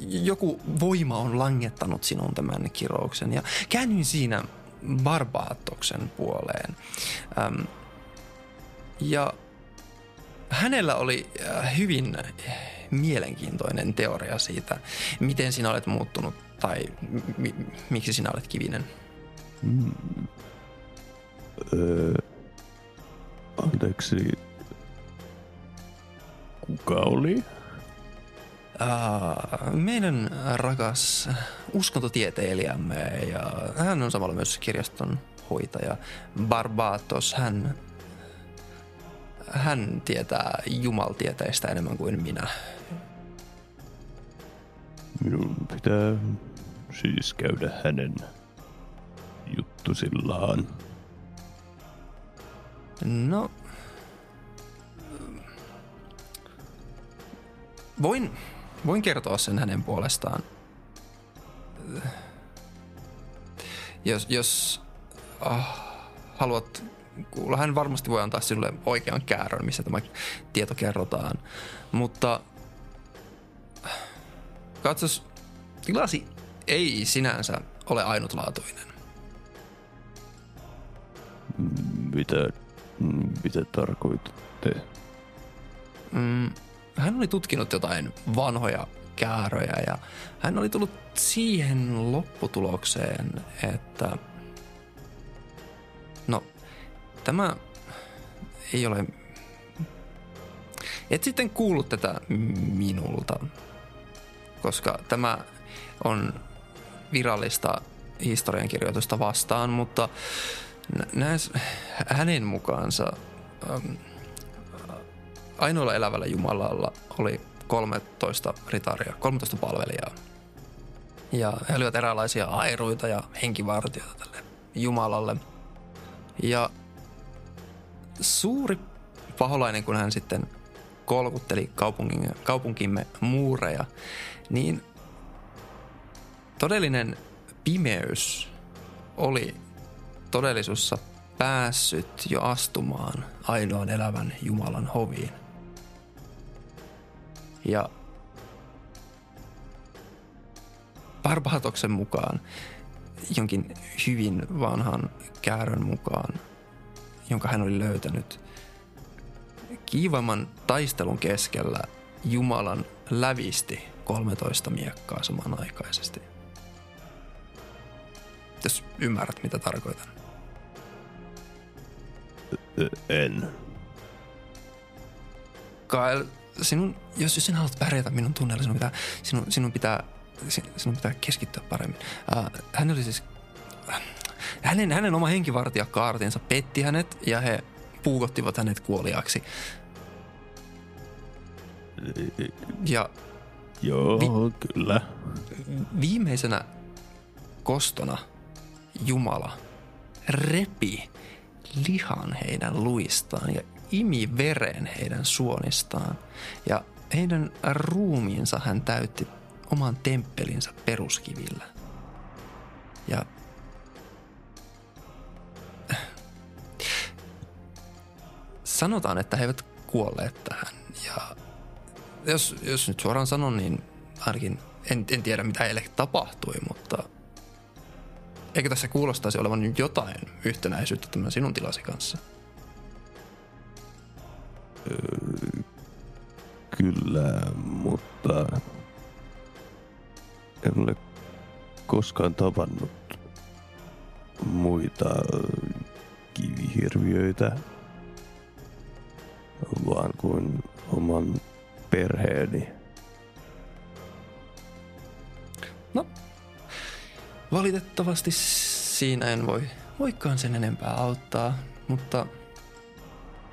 joku voima on langettanut sinun tämän kirouksen ja käännyin siinä Barbaatoksen puoleen. Ähm, ja hänellä oli äh, hyvin mielenkiintoinen teoria siitä, miten sinä olet muuttunut tai mi- miksi sinä olet kivinen. Mm. Öö, anteeksi, kuka oli? Uh, meidän rakas uskontotieteilijämme ja hän on samalla myös kirjaston hoitaja Barbatos. Hän, hän tietää jumaltieteistä enemmän kuin minä. Minun pitää siis käydä hänen juttusillaan. No, voin, voin kertoa sen hänen puolestaan. Jos, jos oh, haluat kuulla, hän varmasti voi antaa sinulle oikean käärön, missä tämä tieto kerrotaan. Mutta katsos, tilasi ei sinänsä ole ainutlaatuinen. Mitä, mitä tarkoitatte? Mm, hän oli tutkinut jotain vanhoja kääröjä ja hän oli tullut siihen lopputulokseen, että tämä ei ole... Et sitten kuullut tätä minulta, koska tämä on virallista historiankirjoitusta vastaan, mutta näes, hänen mukaansa ähm, ainoalla elävällä Jumalalla oli 13 ritaria, 13 palvelijaa. Ja he olivat eräänlaisia airuita ja henkivartioita tälle Jumalalle. Ja suuri paholainen, kun hän sitten kolkutteli kaupungin, kaupunkimme muureja, niin todellinen pimeys oli todellisuudessa päässyt jo astumaan ainoan elävän Jumalan hoviin. Ja Barbatoksen mukaan, jonkin hyvin vanhan käärön mukaan, jonka hän oli löytänyt, kiivaimman taistelun keskellä Jumalan lävisti 13 miekkaa samanaikaisesti. Jos ymmärrät, mitä tarkoitan. En. Kyle, sinun, jos, sinä haluat pärjätä minun tunneilla, sinun pitää, sinun, sinun pitää, sinun pitää keskittyä paremmin. Uh, hän oli siis, hänen, hänen oma henkivartijakaartinsa petti hänet ja he puukottivat hänet kuoliaksi. Ja Joo, Vi- kyllä. Viimeisenä kostona Jumala repi lihan heidän luistaan ja imi veren heidän suonistaan. Ja heidän ruumiinsa hän täytti oman temppelinsä peruskivillä. Ja sanotaan, että he eivät kuolleet tähän. Ja jos, jos nyt suoraan sanon, niin ainakin en, en tiedä mitä heille tapahtui, mutta eikö tässä kuulostaisi olevan jotain yhtenäisyyttä tämän sinun tilasi kanssa? Kyllä, mutta en ole koskaan tavannut muita kivihirviöitä, vaan kuin oman perheeni. Valitettavasti siinä en voi, voikaan sen enempää auttaa, mutta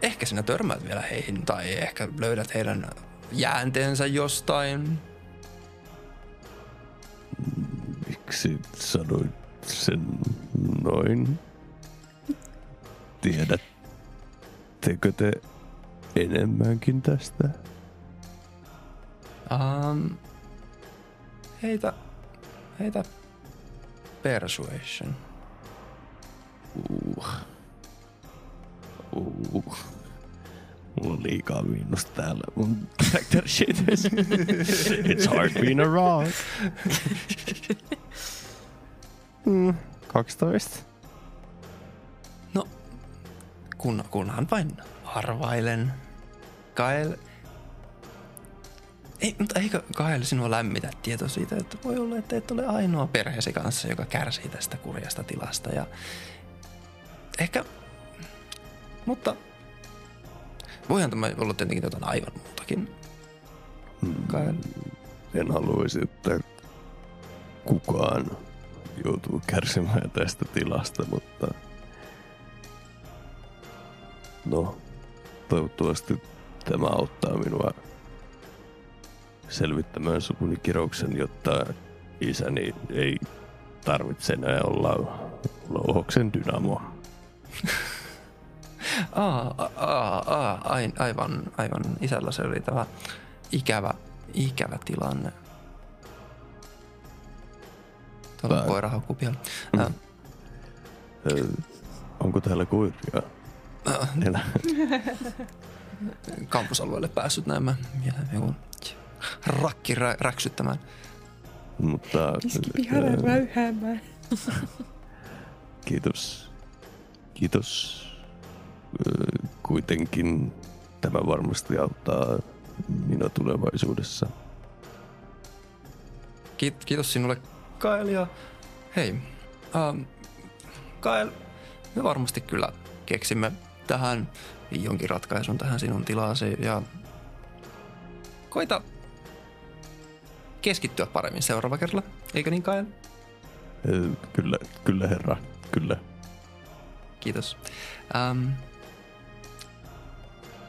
ehkä sinä törmäät vielä heihin tai ehkä löydät heidän jäänteensä jostain. Miksi sanoit sen noin? Tiedättekö te enemmänkin tästä? Um, heitä, heitä persuasion. Uh. Uh. Mulla on liikaa miinusta täällä mun character sheetissä. It's hard being a rock. mm, 12. Kun, kunhan vain arvailen. Kael... Ei, mutta eikö Kael sinua lämmitä tieto siitä, että voi olla, että et ole ainoa perheesi kanssa, joka kärsii tästä kurjasta tilasta. Ja ehkä... Mutta voihan tämä olla tietenkin jotain aivan muutakin. Kael. En haluaisi, että kukaan joutuu kärsimään tästä tilasta, mutta no, toivottavasti tämä auttaa minua selvittämään sukuni kirouksen, jotta isäni ei tarvitse enää olla louhoksen dynamo. Aa, aa, aa, ai- aivan, aivan. Isällä se oli tämä ikävä, ikävä tilanne. Tuolla Tai- koira haukkuu pian. Mm. Ö, onko täällä koiria? Elä. kampusalueelle päässyt näemmä. Ja joku rakki rä, räksyttämään. Mutta Keskipihalla ö, räyhäämään. Kiitos. Kiitos. Ö, Kuitenkin tämä varmasti auttaa minua tulevaisuudessa. Kiit, kiitos sinulle Kael ja hei, ähm, Kael, me varmasti kyllä keksimme tähän jonkin ratkaisun tähän sinun tilaasi ja koita keskittyä paremmin seuraava kerralla, eikö niin Kael? Ö, Kyllä, kyllä herra, kyllä. Kiitos. Ähm,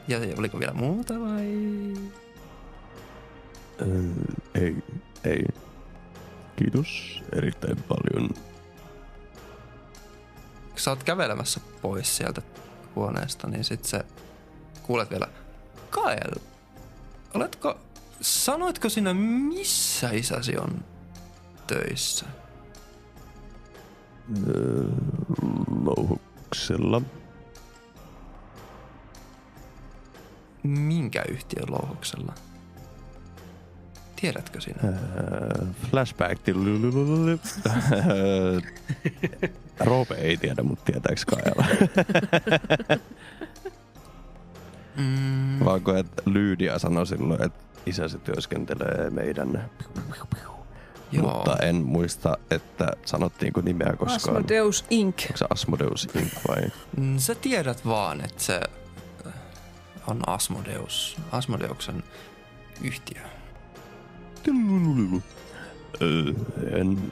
ja oliko vielä muuta vai? Ö, Ei, ei. Kiitos erittäin paljon. sä oot kävelemässä pois sieltä huoneesta, niin sit sä kuulet vielä, Kael, oletko, sanoitko sinä missä isäsi on töissä? Ö, Louhuksella. Minkä yhtiön louhoksella? Tiedätkö sinä? Ö, Flashback. Roope ei tiedä, mutta tietääks Kaela? Mm, Vaanko, että Lyydia sanoi silloin, että isäsi työskentelee meidän... joo. Mutta en muista, että sanottiinko nimeä koskaan. Asmodeus Inc. Onko se Asmodeus Inc. vai? Mm, Sä tiedät vaan, että se on Asmodeus, Asmodeuksen yhtiö. En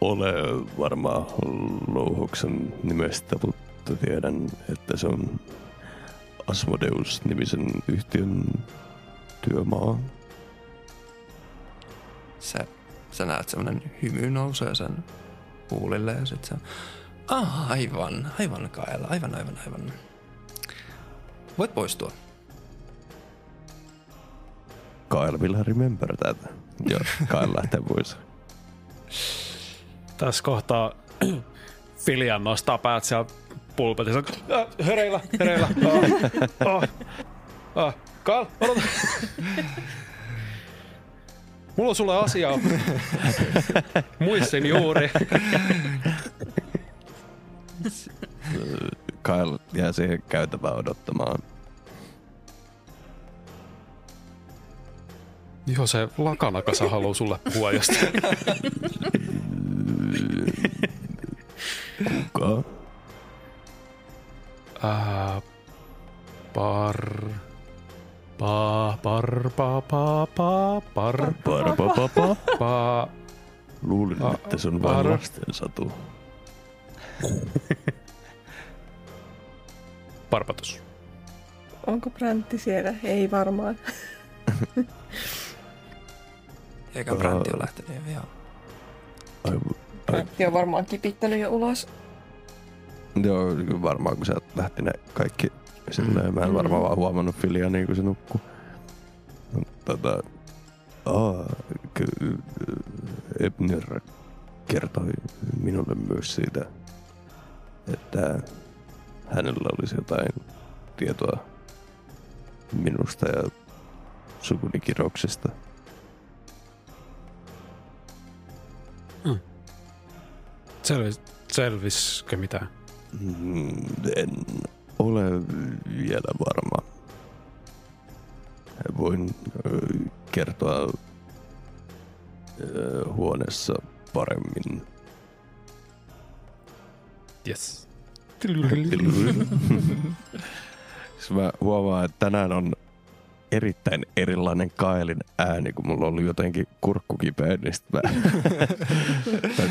ole varma louhoksen nimestä, mutta tiedän, että se on Asmodeus-nimisen yhtiön työmaa. se, sä näet semmonen hymy nousee sen huulille ja sit se ah, aivan, aivan Kaela, aivan, aivan, aivan. Voit poistua. Kyle will remember that. Joo, Kyle lähtee pois. Tässä kohtaa Filian nostaa päät siellä pulpetissa. Äh, Hereillä, hereillä. Oh, oh, oh. Kal, odota. Mulla on sulle asiaa. Muistin juuri. Kyle jää siihen käytävään odottamaan. Joo, se lakanakasa haluaa sulle puhua jostain. Kuka? Ää, par... Pa, par, pa, pa, pa, par, Parpapapa. pa, Luulin, Pa- että se on vain par- lastensatu. parpatus. Onko Bräntti siellä? Ei varmaan. Eikä brändi ole lähtenyt jo ihan. Ai, on varmaan kipittänyt jo ulos. joo, kyllä varmaan kun sieltä lähti ne kaikki silleen, mä en varmaan vaan huomannut Filia niin kuin se nukkuu. Tota, aa, ky- Ebner kertoi minulle myös siitä, että hänellä olisi jotain tietoa minusta ja sukuni kirouksesta. Selvis, selviskö mitään? Mm, En ole vielä varma. Voin kertoa huoneessa paremmin. Yes. Siis mä huomaan, että tänään on erittäin erilainen Kaelin ääni, kun mulla oli jotenkin kurkku kipeä, niin sit mä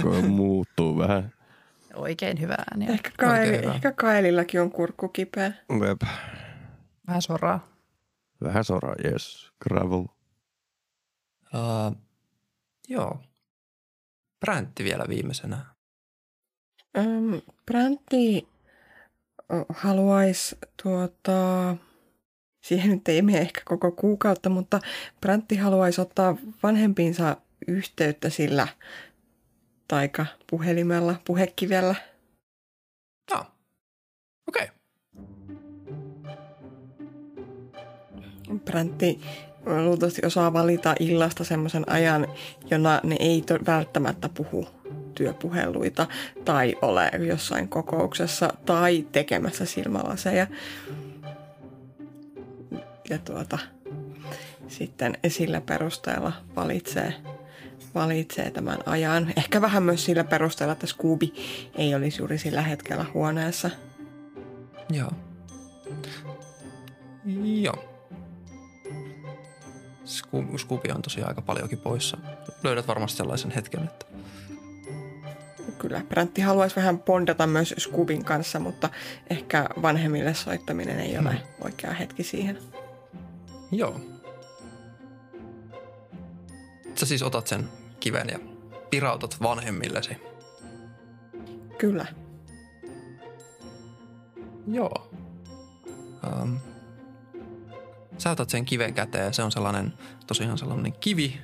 mä muuttuu vähän. Oikein hyvä ääni. Ehkä, Kaeli, hyvä. ehkä Kaelillakin on kurkku kipeä. Jep. Vähän soraa. Vähän soraa, yes. Gravel. Uh, joo. Bräntti vielä viimeisenä. Öm, Bräntti haluaisi tuota, siihen nyt ei mene ehkä koko kuukautta, mutta Bräntti haluaisi ottaa vanhempiinsa yhteyttä sillä taika puhelimella, puhekivellä. Joo. Okei. Okay. Bräntti luultavasti osaa valita illasta semmoisen ajan, jona ne ei to- välttämättä puhu työpuheluita tai ole jossain kokouksessa tai tekemässä silmälaseja. Ja tuota, sitten sillä perusteella valitsee, valitsee tämän ajan. Ehkä vähän myös sillä perusteella, että Scooby ei olisi juuri sillä hetkellä huoneessa. Joo. Joo. Scooby, on tosiaan aika paljonkin poissa. Löydät varmasti sellaisen hetken, että Kyllä, Bräntti haluaisi vähän pondata myös Scubin kanssa, mutta ehkä vanhemmille soittaminen ei ole oikea hetki siihen. Joo. Sä siis otat sen kiven ja pirautat vanhemmillesi. Kyllä. Joo. Um, sä otat sen kiven käteen ja se on sellainen, tosiaan sellainen kivi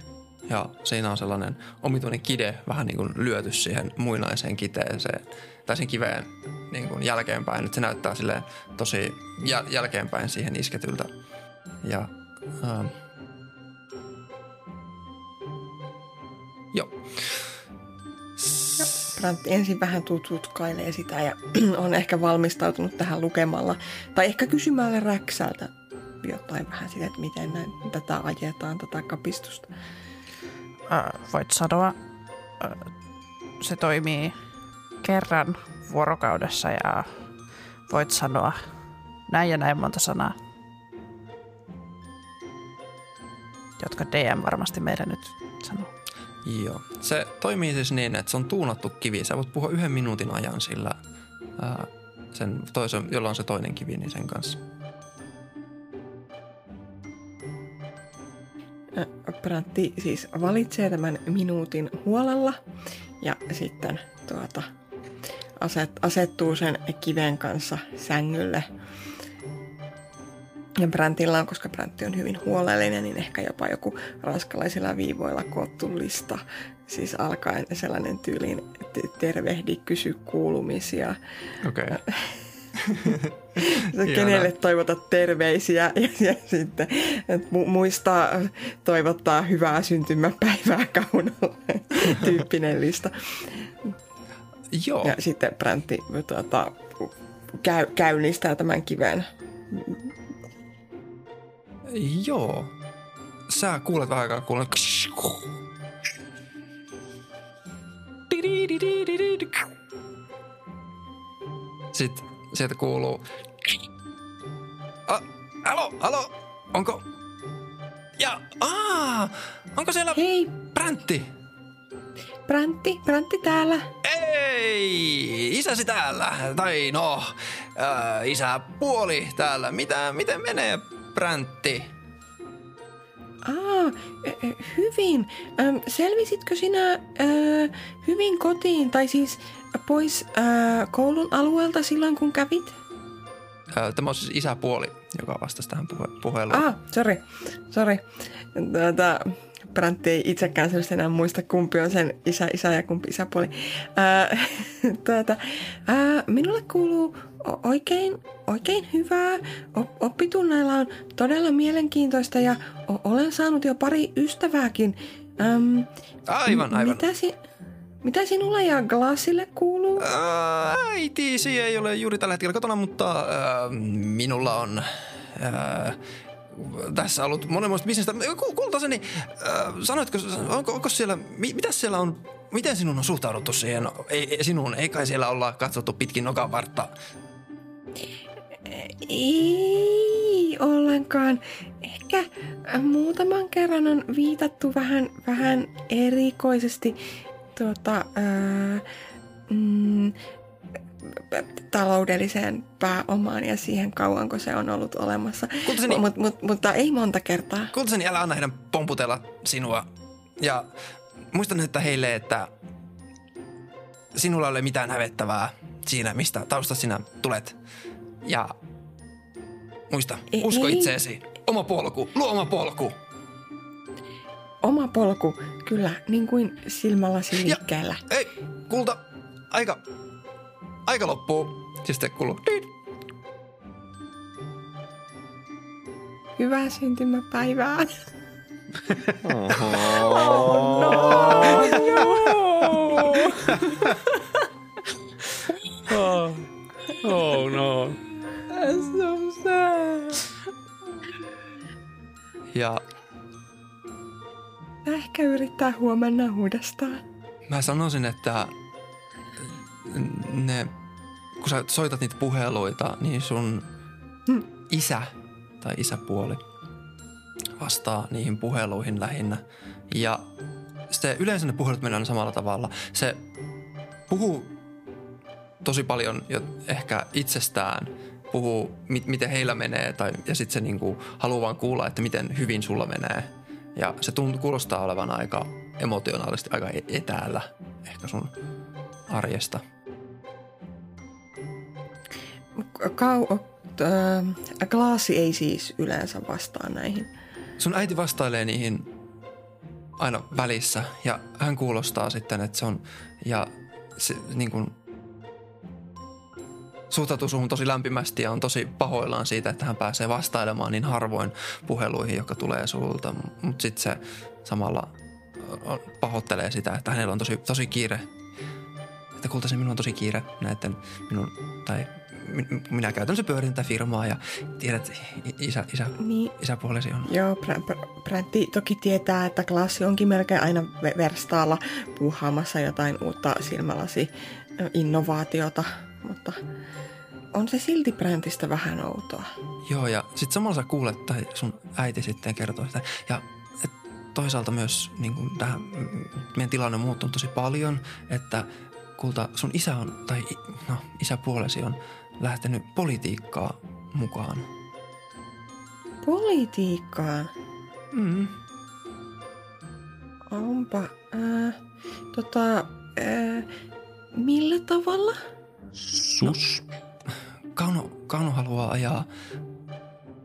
ja siinä on sellainen omituinen kide vähän niin kuin lyöty siihen muinaiseen kiteeseen tai sen kiveen niin kuin jälkeenpäin. Nyt se näyttää sille tosi jäl- jälkeenpäin siihen isketyltä. Ja um, joo. Bräntti ensin vähän tututkailee sitä ja on ehkä valmistautunut tähän lukemalla. Tai ehkä kysymällä Räksältä jotain vähän sitä, että miten näin, tätä ajetaan, tätä kapistusta. Ö, voit sanoa, ö, se toimii kerran vuorokaudessa ja voit sanoa näin ja näin monta sanaa, jotka DM varmasti meille nyt sanoo. Joo. Se toimii siis niin, että se on tuunattu kivi. Sä voit puhua yhden minuutin ajan sillä, ää, sen toisen, jolla on se toinen kivi, niin sen kanssa. Bratti siis valitsee tämän minuutin huolella ja sitten tuota, aset, asettuu sen kiven kanssa sängylle. Ja Brantilla on, koska Brantti on hyvin huolellinen, niin ehkä jopa joku ranskalaisilla viivoilla koottu lista. Siis alkaen sellainen tyylin t- tervehdi, kysy kuulumisia. Okei. Okay. Kenelle toivotat terveisiä ja, ja sitten mu- muistaa toivottaa hyvää syntymäpäivää kaunolle tyyppinen lista. Joo. Ja sitten Bräntti tuota, käy, käynnistää tämän kiven. Joo. sä kuulet vähän aikaa kuulet. Sitten sieltä kuuluu. Ah, halo, halo, onko... Ja, aa, onko siellä Hei, Bräntti? Brantti, Brantti täällä. Ei, isäsi täällä. Tai no, äh, isä puoli täällä. Mitä, miten menee, Bräntti? Aa, hyvin. Selvisitkö sinä ö, hyvin kotiin, tai siis pois ö, koulun alueelta silloin, kun kävit? Äh, tämä on siis isäpuoli, joka vastasi tähän puhe- puheluun. Ah, sorry, sorry. Tuota, Brantti ei itsekään selvästi enää muista, kumpi on sen isä, isä ja kumpi isäpuoli. Ää, tuota, ää, minulle kuuluu oikein, oikein hyvää. Oppitunneilla on todella mielenkiintoista ja olen saanut jo pari ystävääkin. Äm, Aivan, aivan. Mitä, si- mitä sinulle ja Glassille kuuluu? Ää, äitisi ei ole juuri tällä hetkellä kotona, mutta ää, minulla on ää, tässä ollut monenmoista bisnestä. Ku- Kultaseni, ää, sanoitko, onko, onko siellä, mi, mitä siellä on, miten sinun on suhtauduttu siihen? Ei, sinun, ei kai siellä olla katsottu pitkin nokan vartta. Ei ollenkaan. Ehkä muutaman kerran on viitattu vähän, vähän erikoisesti tuota, ää, mm, taloudelliseen pääomaan ja siihen kauanko se on ollut olemassa. Kultaseni- Mut, mut, mutta ei monta kertaa. Kultaseni, älä anna heidän pomputella sinua. Ja muistan että heille, että sinulla ei ole mitään hävettävää siinä, mistä taustasta sinä tulet. Ja muista, Ei- usko ei. itseesi. Oma polku, luo oma polku. Oma polku, kyllä, niin kuin silmälasi liikkeellä. Ei, kulta, aika, aika loppuu. Siis sitten kuuluu. Hyvää syntymäpäivää. Oh, oh no. Ja Ehkä yrittää huomenna uudestaan. mä sanoisin, että ne, kun sä soitat niitä puheluita, niin sun Hmm. isä tai isäpuoli vastaa niihin puheluihin lähinnä. Ja sitten yleensä ne puhelut mennään samalla tavalla. Se puhuu tosi paljon jo ehkä itsestään, puhuu, mit, miten heillä menee, tai, ja sitten se niinku haluaa vaan kuulla, että miten hyvin sulla menee. Ja se tunt, kuulostaa olevan aika emotionaalisesti aika e- etäällä ehkä sun arjesta. Kau, äh, glaasi ei siis yleensä vastaa näihin. Sun äiti vastailee niihin aina välissä ja hän kuulostaa sitten, että se on ja se niin kuin suhtautuu suhun tosi lämpimästi ja on tosi pahoillaan siitä, että hän pääsee vastailemaan niin harvoin puheluihin, jotka tulee sulta. Mutta sitten se samalla pahoittelee sitä, että hänellä on tosi, tosi kiire. Että kultaisen minulla on tosi kiire näiden minun, tai minä käytännössä pyörin tätä firmaa ja tiedät, isä, isä, Niin, isäpuolesi on joo, Br- Br- Brätti toki tietää, että glaasi onkin melkein aina ve- verstaalla puuhaamassa jotain uutta silmälasi-innovaatiota, mutta on se silti Bräntistä vähän outoa. Joo, ja sitten samalla sä kuulet, tai sun äiti sitten kertoo sitä. Ja et toisaalta myös niin kun tähän, meidän tilanne on muuttunut tosi paljon, että kulta sun isä on, tai no, isäpuolesi on lähtenyt politiikkaa mukaan. Politiikkaan. Mm. Onpa. Äh, tota, äh, millä tavalla? Sus. Kauno, Kauno haluaa ajaa,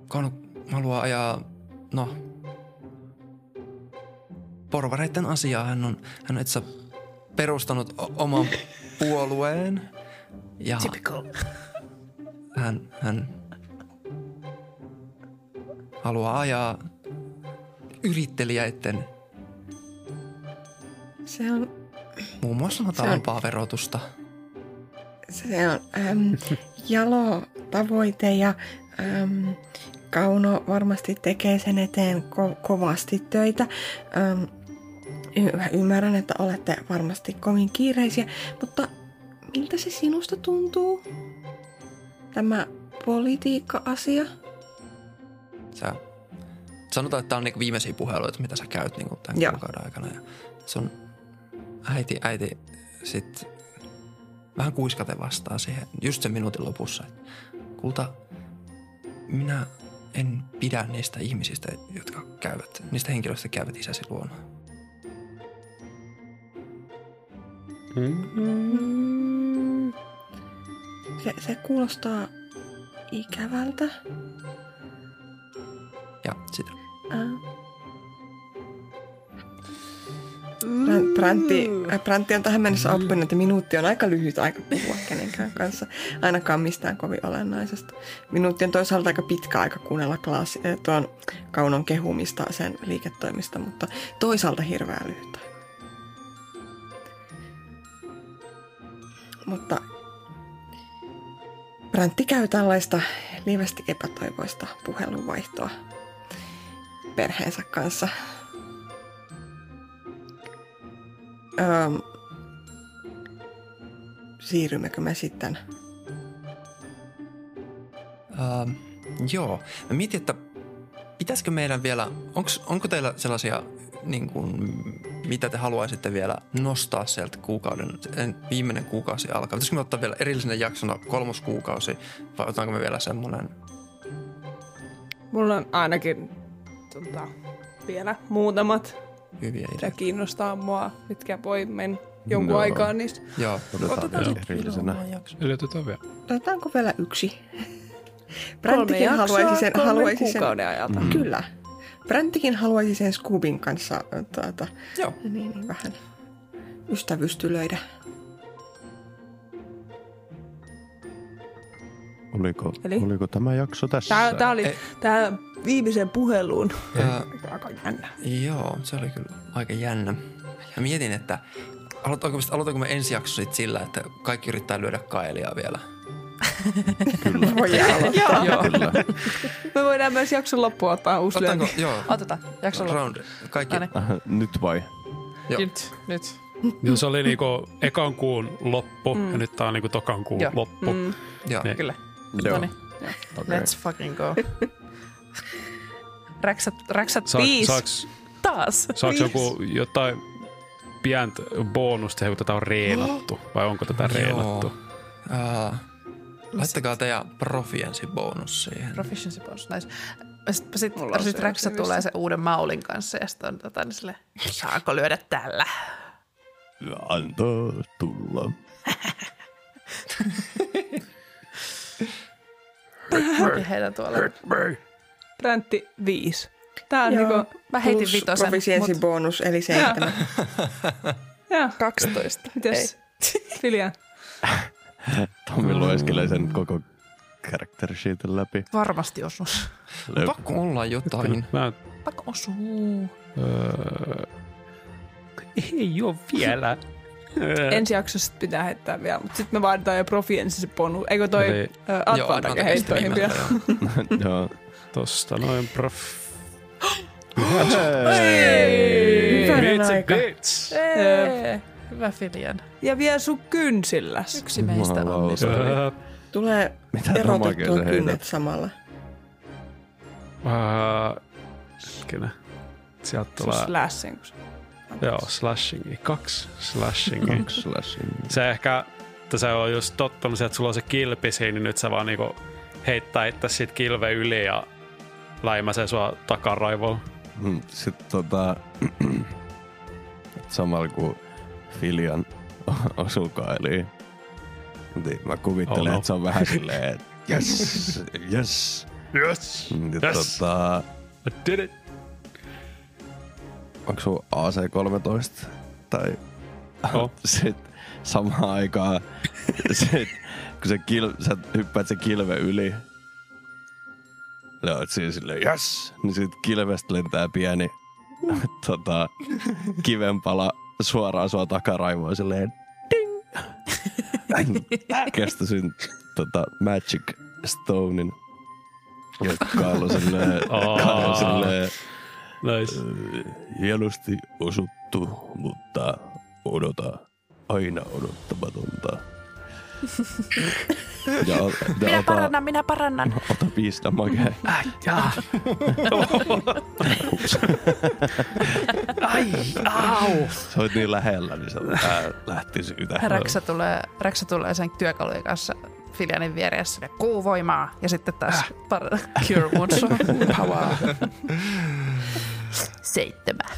Kauno haluaa ajaa, no, porvareiden asiaa. Hän on, hän on itse perustanut o- oman puolueen. Ja Typical. Hän, hän haluaa ajaa yrittelijöiden Se on, muun muassa matalampaa verotusta. se on äm, jalo tavoite ja äm, Kauno varmasti tekee sen eteen ko- kovasti töitä. Öm, y- mä ymmärrän, että olette varmasti kovin kiireisiä, mutta miltä se sinusta tuntuu? Tämä politiikka-asia? Sä, sanotaan, että tämä on niinku viimeisiä puheluita, mitä sä käyt niinku tämän Joo. kuukauden aikana. Ja sun äiti, äiti sit vähän kuiskaten vastaa siihen just sen minuutin lopussa. että Kulta, minä en pidä niistä ihmisistä, jotka käyvät, niistä henkilöistä käyvät isäsi luona. Mm. Se, se kuulostaa ikävältä. Ja sitä. Äh. Prän- Präntti, äh, Präntti on tähän mennessä oppinut, että minuutti on aika lyhyt aika puhua kenenkään kanssa, ainakaan mistään kovin olennaisesta. Minuutti on toisaalta aika pitkä aika kuunnella klaasi, äh, tuon kaunon kehumista sen liiketoimista, mutta toisaalta hirveän lyhyt. Mutta Präntti käy tällaista lievästi epätoivoista puhelunvaihtoa perheensä kanssa. Öö, siirrymmekö me sitten? Uh, joo. Mä mietin, että pitäisikö meidän vielä, onks, onko teillä sellaisia, niin kuin, mitä te haluaisitte vielä nostaa sieltä kuukauden, en- viimeinen kuukausi alkaa? Pitäisikö me ottaa vielä erillisenä jaksona kolmoskuukausi vai otaanko me vielä semmoinen? Mulla on ainakin tota, vielä muutamat, Hyviä mitä kiinnostaa mua, mitkä voi mennä jonkun No. aikaa niistä. Joo. Otetaan Joo. erillisenä. Yritetään vielä. Otetaanko vielä yksi? Jaksoa haluaisi sen, haluaisi sen, kuukauden ajalta. Mm. Kyllä. Bränttikin haluaisi sen Scoobin kanssa tuota, Joo. niin, niin vähän ystävystylöidä. Oliko, Eli? oliko tämä jakso tässä? Tää, tää oli Ei. tää viimeisen puheluun. Ja, Aika jännä. joo, se oli kyllä aika jännä. Mä mietin, että aloitanko, aloitanko me ensi jakso sit sillä, että kaikki yrittää lyödä kaelia vielä. Voi aloittaa. Joo. Kyllä. Me voidaan myös jakson loppuun ottaa uusi Otanko, lyönti. joo, Otetaan, jakso loppu. round. Kaikki, No niin. Äh, Nyt vai? Joo. Nyt, nyt. Joo, se oli niinku ekan kuun loppu mm. ja nyt tää on niinku tokan kuun Joo. loppu. Mm. joo. Niin. Kyllä. Joo. No niin, Okei. let's fucking go. Räksät, räksät Saaks, viis saaks, taas. saaks Viis. joku jotain pientä bonusta, kun tätä on reenattu? Vai onko tätä reenattu? Uh, laittakaa teidän profiensi bonus siihen. Proficiency bonus, nice. Sitten sit, sit rivistä. tulee se uuden maulin kanssa ja sitten on tota, niin sille, saako lyödä tällä? Antaa tulla. Ja heitän tuolla. Präntti viisi. Tää on Joo. niinku... Mä heitin vitosen, Proficiency mut bonus, eli seitsemän. Joo. 12. Mites? Filja. Tommi lueskelee sen koko character sheetin läpi. Varmasti osuus. Pakko olla jotain. Mä, Pakko osuu. öö, ei oo vielä. Öö, Ensi jaksossa pitää heittää vielä, mutta sitten me vaaditaan jo profiensi se ponu. Eikö toi Eli- Advantake Advantake heittoihin vielä? joo. Tosta noin prof... Hyvänen Bits and aika. bits. Ee, Hyvä Filian. Ja vielä sun kynsillä. Yksi meistä onnistui. Tulee Mitä erotettua kynnet samalla. Ää, hetkinen. Sieltä Se tulee, slashing. se- joo, slashingi. Kaksi slashingi. Kaksi slashing. se ehkä, että se on just tottunut, että sulla on se kilpi siinä, niin nyt sä vaan niinku heittää itse siitä kilve yli ja läimäsee sua takaraivolla. Mm, Sitten tota, samalla kun Filian osuu kailiin, niin mä kuvittelen, Oh no. että se on vähän silleen, että yes, yes. Yes! Niin Yes! tota, I did it! onko sun AC-13? Tai Oh. sit samaan aikaan, sit, kun se kil, sä hyppäät se kilve yli, ja oot siinä silleen, yes! Niin sit kilvestä lentää pieni tota, kivenpala suoraan sua takaraivoon silleen, ding! Kestäisin tota, Magic Stonein. Ja silleen, Aa. Kaalo silleen Nice. hienosti osuttu, mutta odota aina odottamatonta. ja, Minä ota, parannan, minä parannan. ota piistä makea. Ai, au. Sä oot niin lähellä, niin se lähti siitä. Räksä tulee, Räksä tulee sen työkalujen kanssa Filianin vieressä ja kuuvoimaa. Ja sitten taas par- Cure Wounds power. Seitsemän.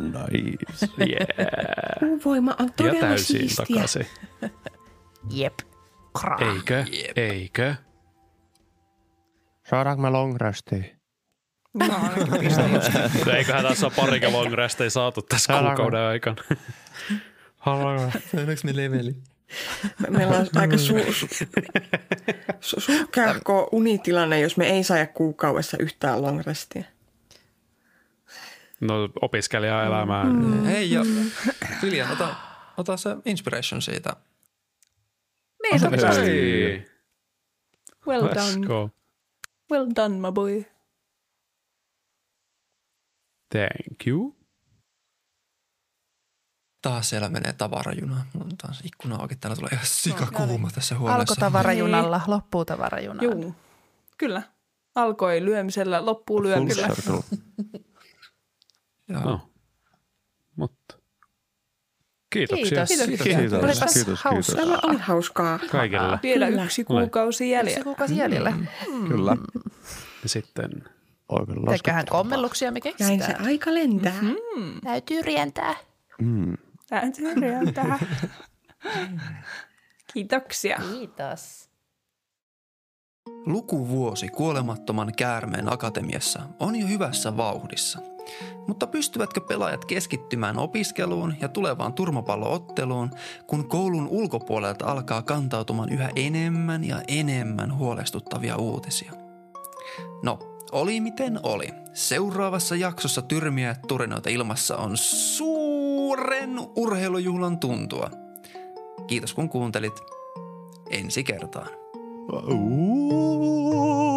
Nice. Yeah. Voima on Ja todella täysin siistiä. takaisin. Jep. Kraa. Eikö? Eikö? Saadaanko me long restiin? Mä ainakin pistän just. Eiköhän tässä ole pari long restejä saatu tässä Saadaanko? kuukauden aikana. Saadaanko me leveli? Me- Meillä on aika su- su- su- suhkahko unitilanne, jos me ei saa kuukaudessa yhtään long restia. No opiskelijaelämää. Mm. Hei ja Viljan, ota, ota se inspiration siitä. Niin, totta. Hei. Well Let's done. go. Well done, my boy. Thank you. Taas siellä menee tavarajuna. Mulla on taas ikkuna auki. Täällä tulee ihan sikakuuma tässä huoneessa. Alkoi tavarajunalla, loppuu tavarajunalla. Juu, kyllä. Alkoi lyömisellä, loppuu Full lyömisellä. circle. Joo. No. Kiitoksia. Kiitos. Kiitos. Kiitos, kiitos, hauskaa. kiitos. Tämä oli hauskaa. Kaikille. Vielä Kyllä. yksi kuukausi jäljellä. Se kuukausi jäljellä. Kyllä. Ja sitten Oikein Teköhän kommelluksia me Näin se keksitään. aika lentää. Täytyy rientää. Mm. Täytyy rientää. Kiitoksia. Kiitos. Lukuvuosi kuolemattoman käärmeen akatemiassa on jo hyvässä vauhdissa. Mutta pystyvätkö pelaajat keskittymään opiskeluun ja tulevaan turmapallootteluun, kun koulun ulkopuolelta alkaa kantautumaan yhä enemmän ja enemmän huolestuttavia uutisia? No, oli miten oli. Seuraavassa jaksossa tyrmiä turinoita ilmassa on suuren urheilujuhlan tuntua. Kiitos kun kuuntelit. Ensi kertaan. Ooh.